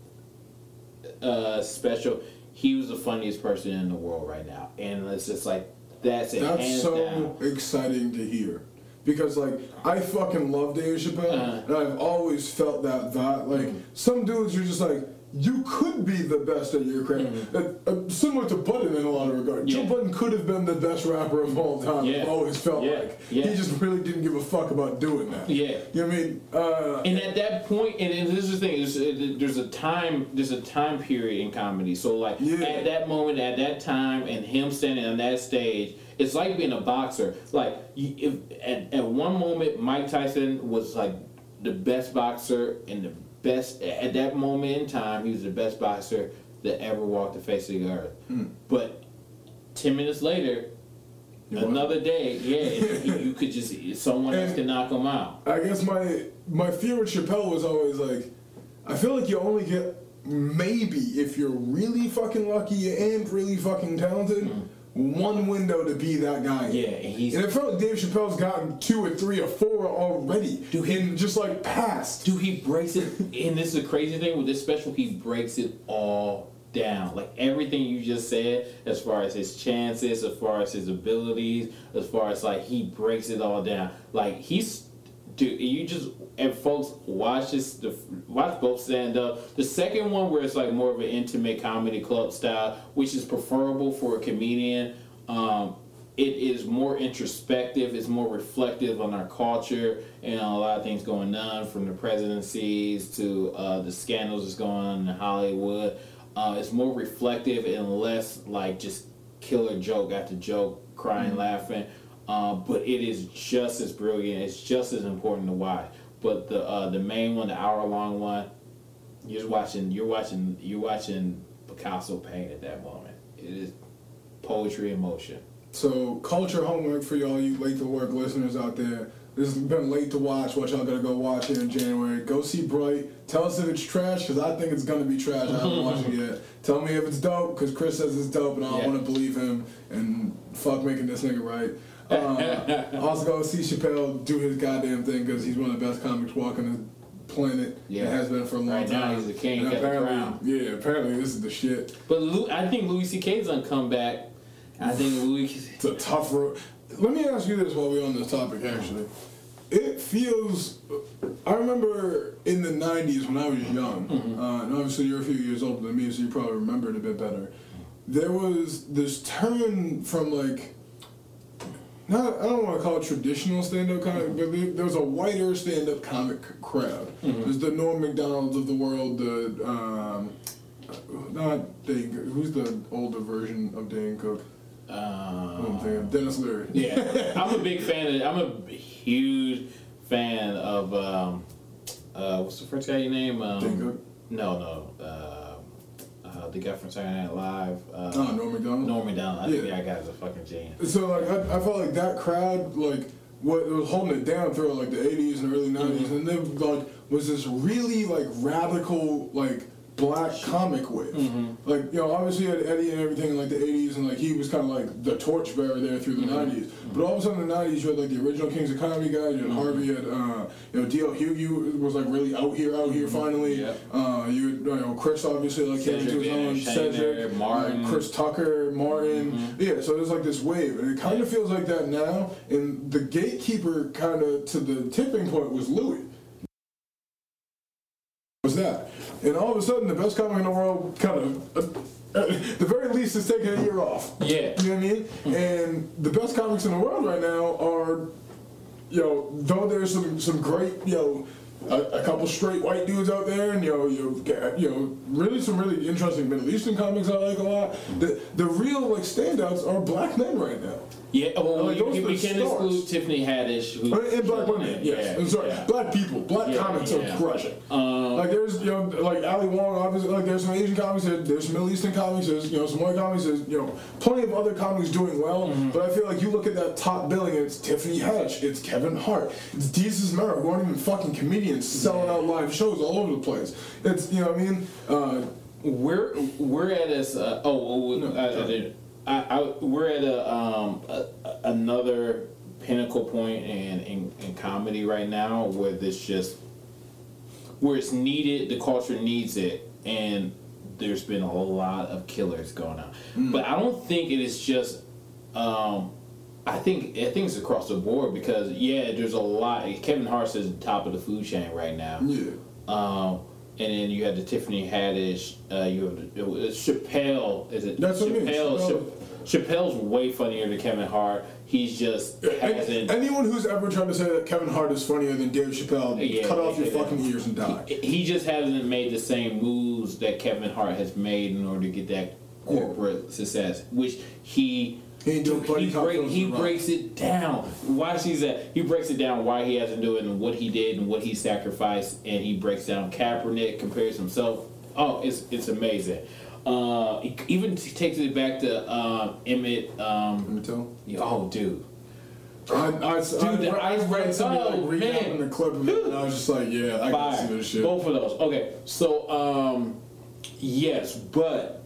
uh, special, he was the funniest person in the world right now, and it's just like that's it. That's so down. exciting to hear. Because like I fucking love Dave Chappelle, Uh-huh. and I've always felt that that like some dudes are just like you could be the best at your craft. Uh, uh, similar to Budden in a lot of regards. Joe Mm-hmm. Budden could have been the best rapper of all time. Yeah. I've always felt Yeah. like Yeah. he just really didn't give a fuck about doing that. Yeah. you know what I mean? Uh, And at that point, and, this is the thing: there's, there's a time, there's a time period in comedy. So like Yeah. at that moment, at that time, and him standing on that stage, it's like being a boxer. Like if at, at one moment, Mike Tyson was like the best boxer in the best at that moment in time. He was the best boxer that ever walked the face of the earth. Hmm. But ten minutes later. You. Another day, yeah, you, could just someone else And- can knock him out. I guess my my fear with Chappelle was always like, I feel like you only get maybe if you're really fucking lucky and really fucking talented, hmm. One window to be that guy. Yeah, and he's And it felt like Dave Chappelle's gotten two or three or four already, Dude, he- and just like passed. Do he breaks it, and this is a crazy thing with this special. He breaks it all down, like everything you just said, as far as his chances, as far as his abilities, as far as like he breaks it all down. Like he's, dude, you just and folks watch this, the watch both stand up. The second one where it's like more of an intimate comedy club style, which is preferable for a comedian. Um, it is more introspective, it's more reflective on our culture and a lot of things going on from the presidencies to uh, the scandals that's going on in Hollywood. Uh, it's more reflective and less like just killer joke after joke, crying, laughing. Uh, but it is just as brilliant. It's just as important to watch. But the uh, the main one, the hour long one, you're just watching. You're watching. You're watching Picasso paint at that moment. It is poetry in motion. So culture homework for y'all, you late to work listeners out there. This has been late to watch. What y'all gotta go watch here in January. Go see Bright. Tell us if it's trash, because I think it's gonna be trash. I haven't watched it yet. Tell me if it's dope, because Chris says it's dope, and I don't Yeah. want to believe him. And fuck making this nigga right. Uh, also go see Chappelle do his goddamn thing, because he's one of the best comics walking the planet. Yeah. and has been for a long Right now, time. he's the king, And apparently, yeah, apparently this is the shit. But Lou, I think Louis C.K.'s gonna come back. I think Louis. It's a tough road. Let me ask you this while we're on this topic, actually. It feels. I remember in the 90s when I was young, uh, and obviously you're a few years older than me, so you probably remember it a bit better. There was this turn from like. Not, I don't want to call it traditional stand-up comic, but there there was a whiter stand-up comic crowd. There's the Norm Macdonalds of the world, the um, not Dane. Who's the older version of Dane Cook? Uh, I'm thinking Denis Leary. yeah, I'm a big fan of. I'm a huge fan of. Um, uh, what's the French guy you name? Um, Dane Cook? No, no. Uh, uh, the guy from Saturday Night Live. Uh, Oh, Norm Macdonald. Norm Macdonald. I think Yeah. that guy's a fucking genius. So like I, I felt like that crowd like what was holding it down throughout like the 80s and early 90s Mm-hmm. and then like was this really like radical like black comic wave Mm-hmm. like you know obviously you had Eddie and everything in like the 80s and like he was kind of like the torchbearer there through the Mm-hmm. 90s but all of a sudden in the 90s you had like the original Kings of Comedy guys you had Mm-hmm. Harvey you had uh, you know D.L. Hughley was like really out here out here finally Yep. uh, you, had, you know Chris obviously like came Cedric to his own Cedric, Martin. uh, Chris Tucker, Martin. Yeah, so there's like this wave, and it kind of feels like that now. And the gatekeeper, kind of to the tipping point, was Louis. Was that? And all of a sudden, the best comic in the world, kind of, uh, the very least, is taking a year off. Yeah. You know what I mean? And the best comics in the world right now are, you know, though there's some some great, you know. A, a couple straight white dudes out there, and you know, you got, you know, really some really interesting Middle Eastern comics I like a lot. The the real like standouts are black men right now. Yeah, well, Like, we, we, are we the can't stars. exclude Tiffany Haddish. Who, And black women, yes. Yeah, I'm sorry, yeah. black people, black Yeah, comics yeah. are crushing. Um, like there's, you know, like Ali Wong, obviously, like there's some Asian comics, there, there's some Middle Eastern comics, there's, you know, some white comics, there's, you know, plenty of other comics doing well. Mm-hmm. But I feel like you look at that top billing, it's Tiffany Haddish, it's Kevin Hart, it's Desus Mero, who aren't even fucking comedians, selling out live shows all over the place. It's, you know what I mean? Uh, we're we're at this. Uh, oh, oh No, I, I, I, we're at a, um, a- another pinnacle point in, in in comedy right now where this just where it's needed. The culture needs it, and there's been a lot of killers going on. Mm. But I don't think it is just. Um, I think I think it's across the board because yeah, there's a lot. Kevin Hart's at the top of the food chain right now. yeah. Um, and then you had the Tiffany Haddish. Uh, you have the, it Chappelle. Is it? That's what I mean, Chappelle. Chappelle. Chappelle's way funnier than Kevin Hart. He's just hasn't. Any- anyone who's ever tried to say that Kevin Hart is funnier than Dave Chappelle, Yeah, cut off your yeah. fucking ears and die. he just hasn't made the same moves that Kevin Hart has made in order to get that corporate success, which he. He ain't doing he, cop break, films he breaks it down. Why she's at he breaks it down why he hasn't do it and what he did and what he sacrificed and he breaks down Kaepernick compares himself. Oh, it's it's amazing. Uh, he even takes it back to um, Emmett. Um, me tell. oh, dude. I, I, Dude, I, I- read somebody oh, like man. recapping the clip and I was just like, yeah, I can see this shit. Both of those. Okay, so um, yes, but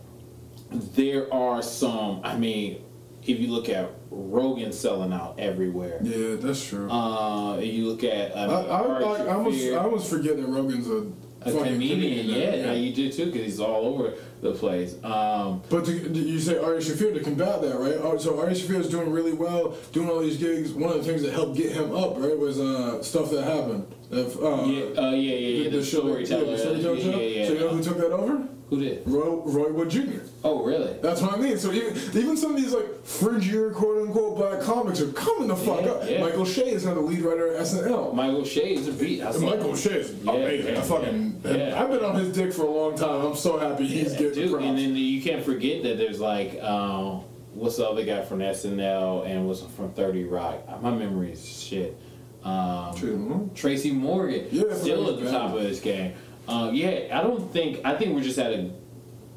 there are some. I mean, if you look at Rogan selling out everywhere. Yeah, that's true. Uh, if you look at I, um, I, I, I, almost, Shaffir, I almost forget that Rogan's a, a comedian. now. Yeah, now you do too, because he's all over the place. Um, But to, you say Ari Shaffir to combat that, right? Oh, So Ari Shaffir is doing really well, doing all these gigs. One of the things that helped get him up, right, was uh, stuff that happened. That, uh, yeah, uh, yeah, yeah, yeah. The, storyteller. Yeah, the storyteller yeah, show. yeah, yeah. So you know who took that over? Who did? Roy, Roy Wood Jr. Oh, really? That's what I mean. So even even some of these like fringier quote unquote black comics are coming the fuck Yeah, up. yeah. Michael Che is now the lead writer at SNL. Michael Che is a beat. Michael. Che is Yeah, amazing. I fucking. I've been on his dick for a long time. I'm so happy he's getting Dude, props. and then you can't forget that there's like, um, what's the other guy from SNL and was from 30 Rock? Uh, My memory is shit. Um, True. Tracy Morgan, Yeah, still at the top of this game. Uh, yeah, I don't think, I think we're just at a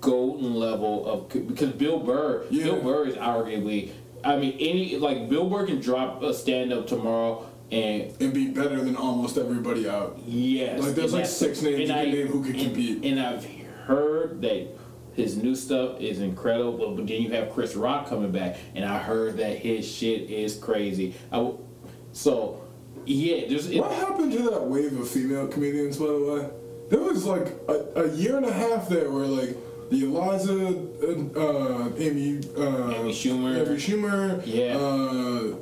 golden level of, because Bill Burr, Yeah. Bill Burr is arguably, I mean, any, like, Bill Burr can drop a stand up tomorrow and and be better than almost everybody out. Yes. Like, there's like six names you can name who could and- compete. And I've heard that his new stuff is incredible, but then you have Chris Rock coming back, and I heard that his shit is crazy. W- so, yeah, there's. It, What happened to that wave of female comedians, by the way? There was like a, a year and a half there where like the Iliza, uh, uh, Amy, uh, Amy Schumer. Amy Schumer, Yeah. Uh,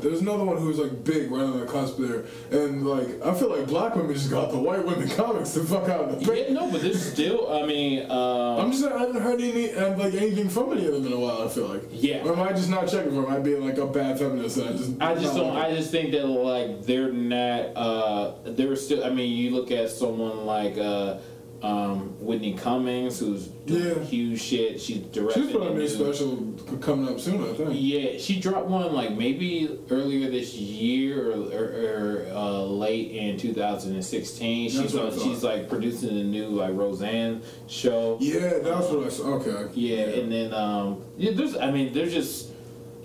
there's another one who was like big right on the cusp there, and like I feel like black women just got the white women comics the fuck out of the Yeah, no, but there's still. I mean, uh, I'm just I haven't heard any uh, like anything from any of them in a while. I feel like Yeah. or am I just not checking for them? I'd be like a bad feminist. And I just I just don't. like I just think that like they're not. Uh, they're still. I mean, you look at someone like uh, um, Whitney Cummings, who's doing Yeah. huge shit. She's She's directing put a a new special coming up soon, I think. Yeah, she dropped one like maybe earlier this year or, or, or uh, late in 2016. That's She's on, she's like producing a new like Roseanne show. Yeah, that's what I saw. Okay. Yeah, and then um, yeah, there's I mean there's just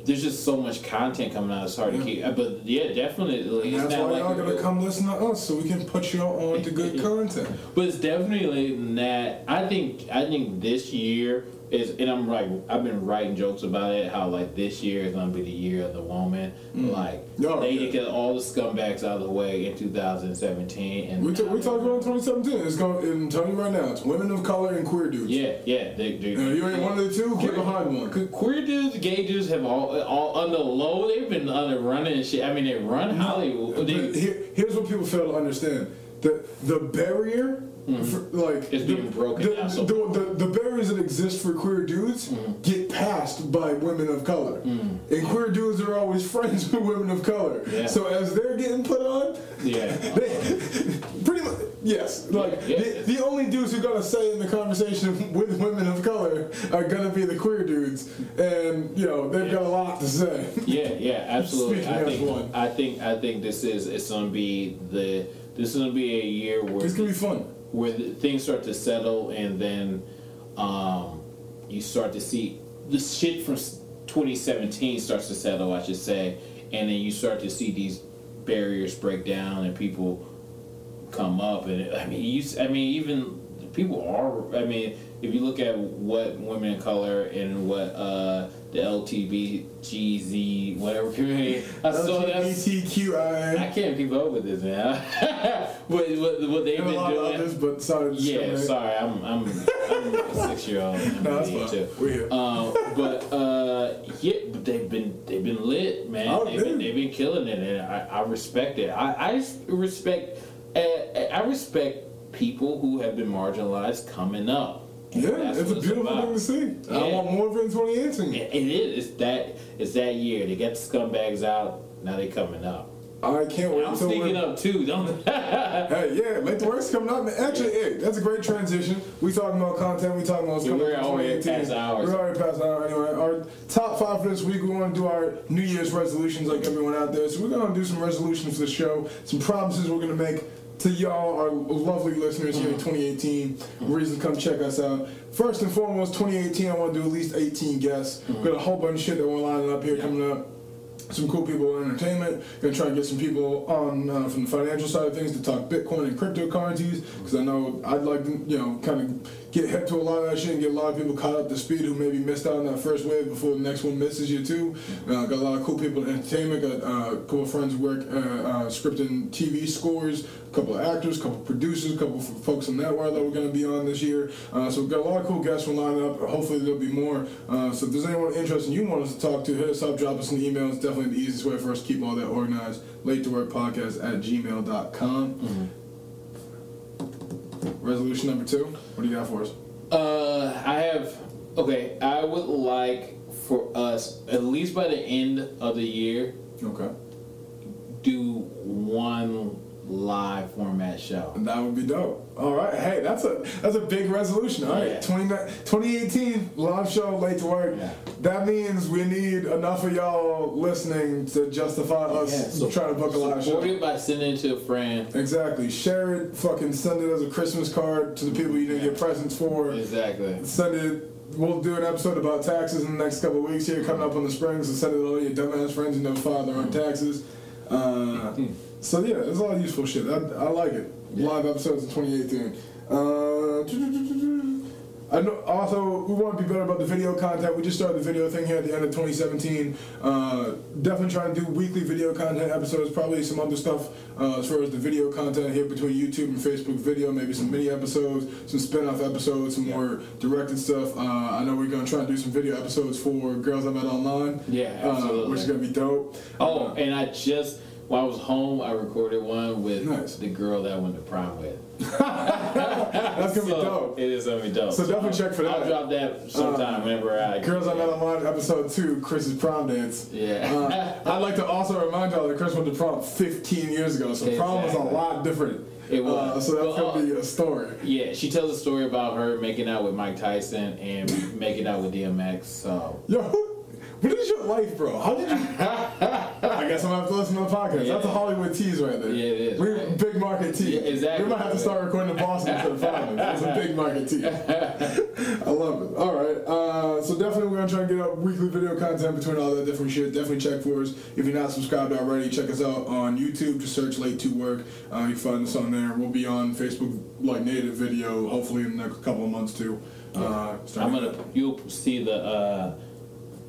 there's just so much content coming out. It's hard to keep. uh, But yeah, definitely. And that's why like y'all gotta real- come listen to us so we can put y'all on to good content. But it's definitely not. I think I think this year is, and I'm right. I've been writing jokes about it. How like this year is gonna be the year of the woman. Mm. Like Oh, they yeah. get all the scumbags out of the way in 2017. And We, t- we talked about 2017. It's going. I'm telling you right now, it's women of color and queer dudes. Yeah, yeah. They, they, And if you ain't one of the two, get behind one. Queer dudes, gay dudes have all all on the low. They've been under running and shit. I mean, they run Hollywood. They, here, here's what people fail to understand: the the barrier, for, like Mm-hmm. It's the, being broken the, down so the, the, the barriers that exist for queer dudes Mm-hmm. get passed by women of color, and queer dudes are always friends with women of color. Yeah. So as they're getting put on, yeah. they, pretty much yes, like Yeah, the, yeah. the only dudes who gonna say in the conversation with women of color are gonna be the queer dudes, and you know they've got a lot to say. Yeah, yeah, absolutely. Speaking I as think, one. I think, I think this is it's gonna be the this is gonna be a year where It's gonna be fun. Where the, things start to settle, and then um, you start to see the shit from 2017 starts to settle, I should say, and then you start to see these barriers break down and people come up, and I mean, you, I mean, even people are. I mean, if you look at what women of color and what uh, the LTBGZ whatever community, I saw that. I can't keep up with this, man. what, what, what they've been doing. others, but sorry Yeah, sorry, I'm I'm, I'm a six year old. No, that's fine. too. We're here. Uh, but uh, yeah, but they've been they've been lit, man. Oh, they've, been, they've been killing it, and I, I respect it. I, I respect uh, I respect people who have been marginalized coming up. Yeah, That's it's a beautiful about. thing to see. I Yeah. want more of it in 2018. It, it is. It's that. It's that year. They got the scumbags out. Now they coming up. I can't wait I'm sneaking up too. Don't. Hey, yeah, make the worst coming up. Actually, hey, that's a great transition. We talking about content. We talking about Yeah, coming we're already past hours. We're already past an hour anyway. Our top five for this week. We want to do our New Year's resolutions like everyone out there. So we're gonna do some resolutions for the show. Some promises we're gonna make to y'all, our lovely listeners here in Mm-hmm. 2018. Reason to come check us out. First and foremost, 2018. I want to do at least 18 guests. Mm-hmm. Got a whole bunch of shit that we're lining up here coming up some cool people in entertainment. Gonna try and get some people on uh, from the financial side of things to talk Bitcoin and cryptocurrencies because I know I'd like to, you know, kind of get hip to a lot of that shit and get a lot of people caught up to speed who maybe missed out on that first wave before the next one misses you too. Uh, got a lot of cool people in entertainment. Got uh, a couple of friends work uh, uh, scripting TV scores. A couple of actors, a couple of producers, a couple of folks in that world that we're going to be on this year. Uh, so we've got a lot of cool guests lining up. Hopefully there'll be more. Uh, so if there's anyone interested and you want us to talk to, hit us up, drop us an email. It's definitely the easiest way for us to keep all that organized. Late to work podcast at gmail.com. Resolution number two. What do you got for us? Uh, I have. Okay, I would like for us at least by the end of the year Okay. do one live format show. That would be dope. All right. Hey, that's a that's a big resolution. All right. Yeah. 20, 2018 live show late to work. Yeah. That means we need enough of y'all listening to justify us so trying to book a live show. Support it by sending it to a friend. Exactly. Share it. Fucking send it as a Christmas card to the people you didn't get presents for. Exactly. Send it. We'll do an episode about taxes in the next couple of weeks here, coming up on the spring. So send it to all your dumbass friends who never filed their own taxes. Uh, so yeah, there's a lot of useful shit. I, I like it. Live episodes in 2018. Uh, I know. Also, we want to be better about the video content. We just started the video thing here at the end of 2017. Uh, definitely trying to do weekly video content episodes. Probably some other stuff uh, as far as the video content here between YouTube and Facebook video. Maybe some mini episodes, some spin-off episodes, some more directed stuff. Uh, I know we're gonna try and do some video episodes for Girls I Met Online. Yeah, uh, absolutely. which is gonna be dope. Oh, Uh, and I just while I was home, I recorded one with Nice. the girl that I went to prom with. that's gonna be dope. It is gonna be dope. So definitely check for that. I'll drop that sometime whenever I. Girls I Met Online episode two, Chris's prom dance. Yeah. Uh, I'd like to also remind y'all that Chris went to prom 15 years ago, so prom was a lot different. It was. Uh, so that's Well, gonna be a story. Yeah, she tells a story about her making out with Mike Tyson and making out with DMX. So Yo, what is your life, bro? How did you? I guess I'm gonna have to listen to the podcast. That's a Hollywood tease right there. Yeah, it is. We're big market tease. Yeah, exactly. We might have to start recording in Boston instead of Florida. That's a big market tease. I love it. All right. Uh, so definitely we're gonna try and get up weekly video content between all that different shit. Definitely check for us. If you're not subscribed already, check us out on YouTube. Just search Late to Work. Uh, you find us on there. We'll be on Facebook like native video hopefully in the next couple of months too. Uh, I'm gonna you'll see the. uh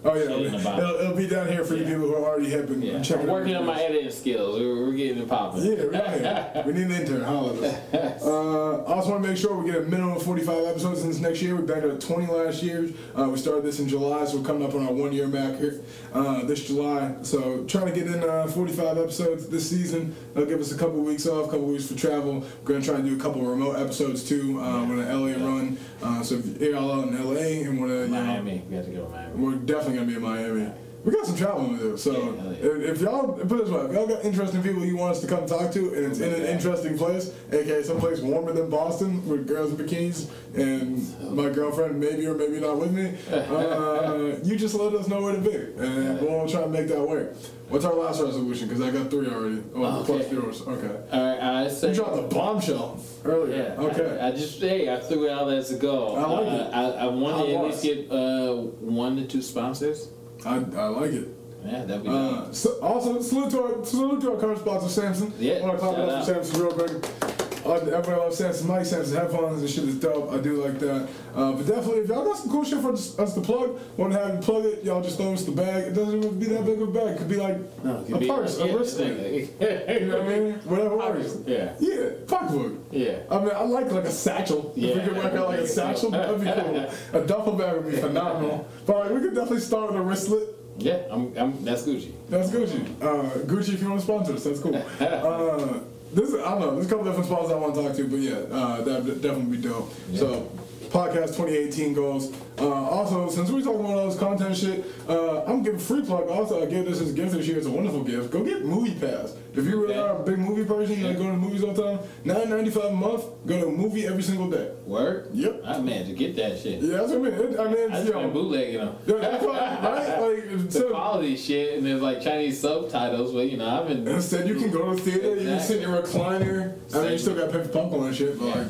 Oh yeah, it'll, it'll be down here for you people who are already hip and, Yeah, checking I'm working out on my editing skills. We're, we're getting it popping. Yeah, here. we need an intern. At us. Uh, I also want to make sure we get a minimum of 45 episodes in this next year. We banked at 20 last year. Uh, we started this in July, so we're coming up on our one year mark here uh, this July. So trying to get in uh, 45 episodes this season. That'll give us a couple weeks off, a couple weeks for travel. We're going to try and do a couple of remote episodes too. Uh, We're gonna LA run. Uh, so if you're all out in LA and want to, you know, Miami. We have to go to Miami. we're definitely gonna be in Miami. We got some traveling to do. So Yeah, yeah. if, if y'all put this way, if y'all got interesting people you want us to come talk to, and it's in an interesting place, aka someplace warmer than Boston with girls in bikinis, and my girlfriend maybe or maybe not with me, uh, you just let us know where to be, and we'll try and make that work. What's our last resolution? Because I got three already. Oh, plus yours. Okay. All right, I say. You dropped a bombshell earlier. Yeah. Okay. I, I just hey, I threw it out as a goal. I like uh, it. I, I want to at least get uh, one to two sponsors. I, I like it. Yeah, that'd be Uh, nice. so also, salute to our salute to our current sponsor, Samson. Yeah, I want to clap shout it up for Samson real quick. Everybody loves Samson mic, Samson headphones. This shit is dope. I do like that. Uh, but definitely, if y'all got some cool shit for us to plug, want to have you plug it, y'all just throw us the bag. It doesn't even be that big of a bag. It could be like No, could a be- purse, yeah, a wristband. You know what I mean? Whatever works. Yeah. Yeah, pocketbook. Yeah. I mean, I like like a satchel. If we could work out like a satchel, that'd be cool. A duffel bag would be phenomenal. But like, we could definitely start with a wristlet. Yeah, I'm, I'm, that's Gucci. That's Gucci. Uh, Gucci, if you want to sponsor us, that's cool. Uh, this, I don't know. There's a couple different spots I want to talk to, but yeah, uh, that would definitely be dope. So, podcast 2018 goals. Uh, also, since we're talking about all this content shit, uh, I'm giving free plug. Also, I give this as a gift this year. It's a wonderful gift. Go get MoviePass. If you really are a big movie person, you like going to movies all the time. Nine ninety five a month. Go to a movie every single day. Word? Yep. I man to get that shit. Yeah, that's what I mean. It, I mean, I just you been know, bootlegging them. yeah, that's right? Like, The quality shit, and there's like Chinese subtitles, but you know, I've been. Instead, you can go to the theater, you can sit in your recliner. I mean, you still got for popcorn and shit, but Yeah. like,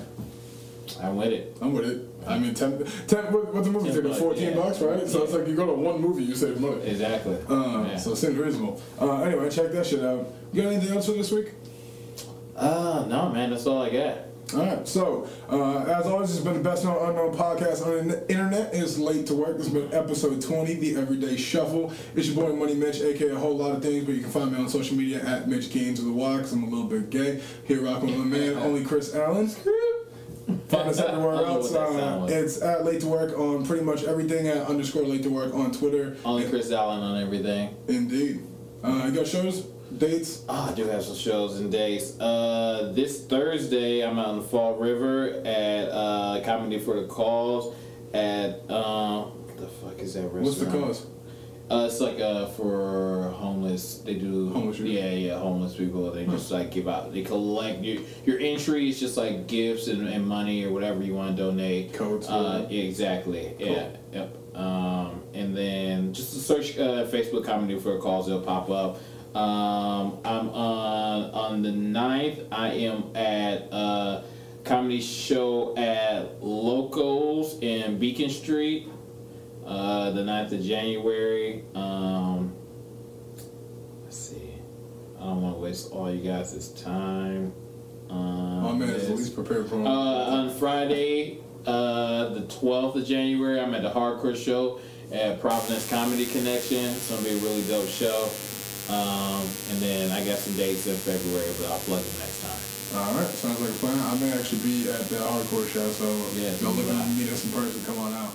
I'm with it. I'm with it. I mean, 10, 10 what, what's the movie 10 ticket? bucks, 14 yeah. bucks, right? So it's like you go to one movie, you save money. Exactly. Uh, yeah. So it seems reasonable. Uh, anyway, check that shit out. You got anything else for this week? Uh, no, man, that's all I got. All right. So, uh, as always, it's been the best known unknown podcast on the internet. It's late to work. This has been episode 20, the Everyday Shuffle. It's your boy Money Mitch, aka a whole lot of things, but you can find me on social media at Mitch Gaynes with a Y, because I'm a little bit gay. Here rocking with my man, only Chris Allen. Find us everywhere I don't know else. Uh, it's at Late to Work on pretty much everything. At underscore Late to Work on Twitter. Only Chris Allen on everything. Indeed. Uh, you got shows, dates. Oh, I do have some shows and dates. Uh, this Thursday, I'm out in the Fall River at uh, Comedy for the Cause at uh, what the fuck is that restaurant? What's the cause? Uh, it's like uh for homeless. They do Homeless people? Yeah, yeah, homeless people. They just like give out. They collect your your entry is just like gifts and, and money or whatever you want to donate. Codes, Uh, yeah. exactly. Yeah. Yep. Um, and then just search uh, Facebook comedy for a cause. It'll pop up. Um, I'm on on the 9th. I am at uh comedy show at Locals in Beacon Street uh, the 9th of January. Um, let's see. I don't want to waste all you guys' time. Um, My man is this. least prepared for uh, on Friday, uh, the 12th of January, I'm at the Hardcore Show at Providence Comedy Connection. It's gonna be a really dope show. Um, and then I got some dates in February, but I'll plug them next time. All right, sounds like a plan. I may actually be at the hardcore show, so Yeah, if y'all so looking to meet us in person, come on out.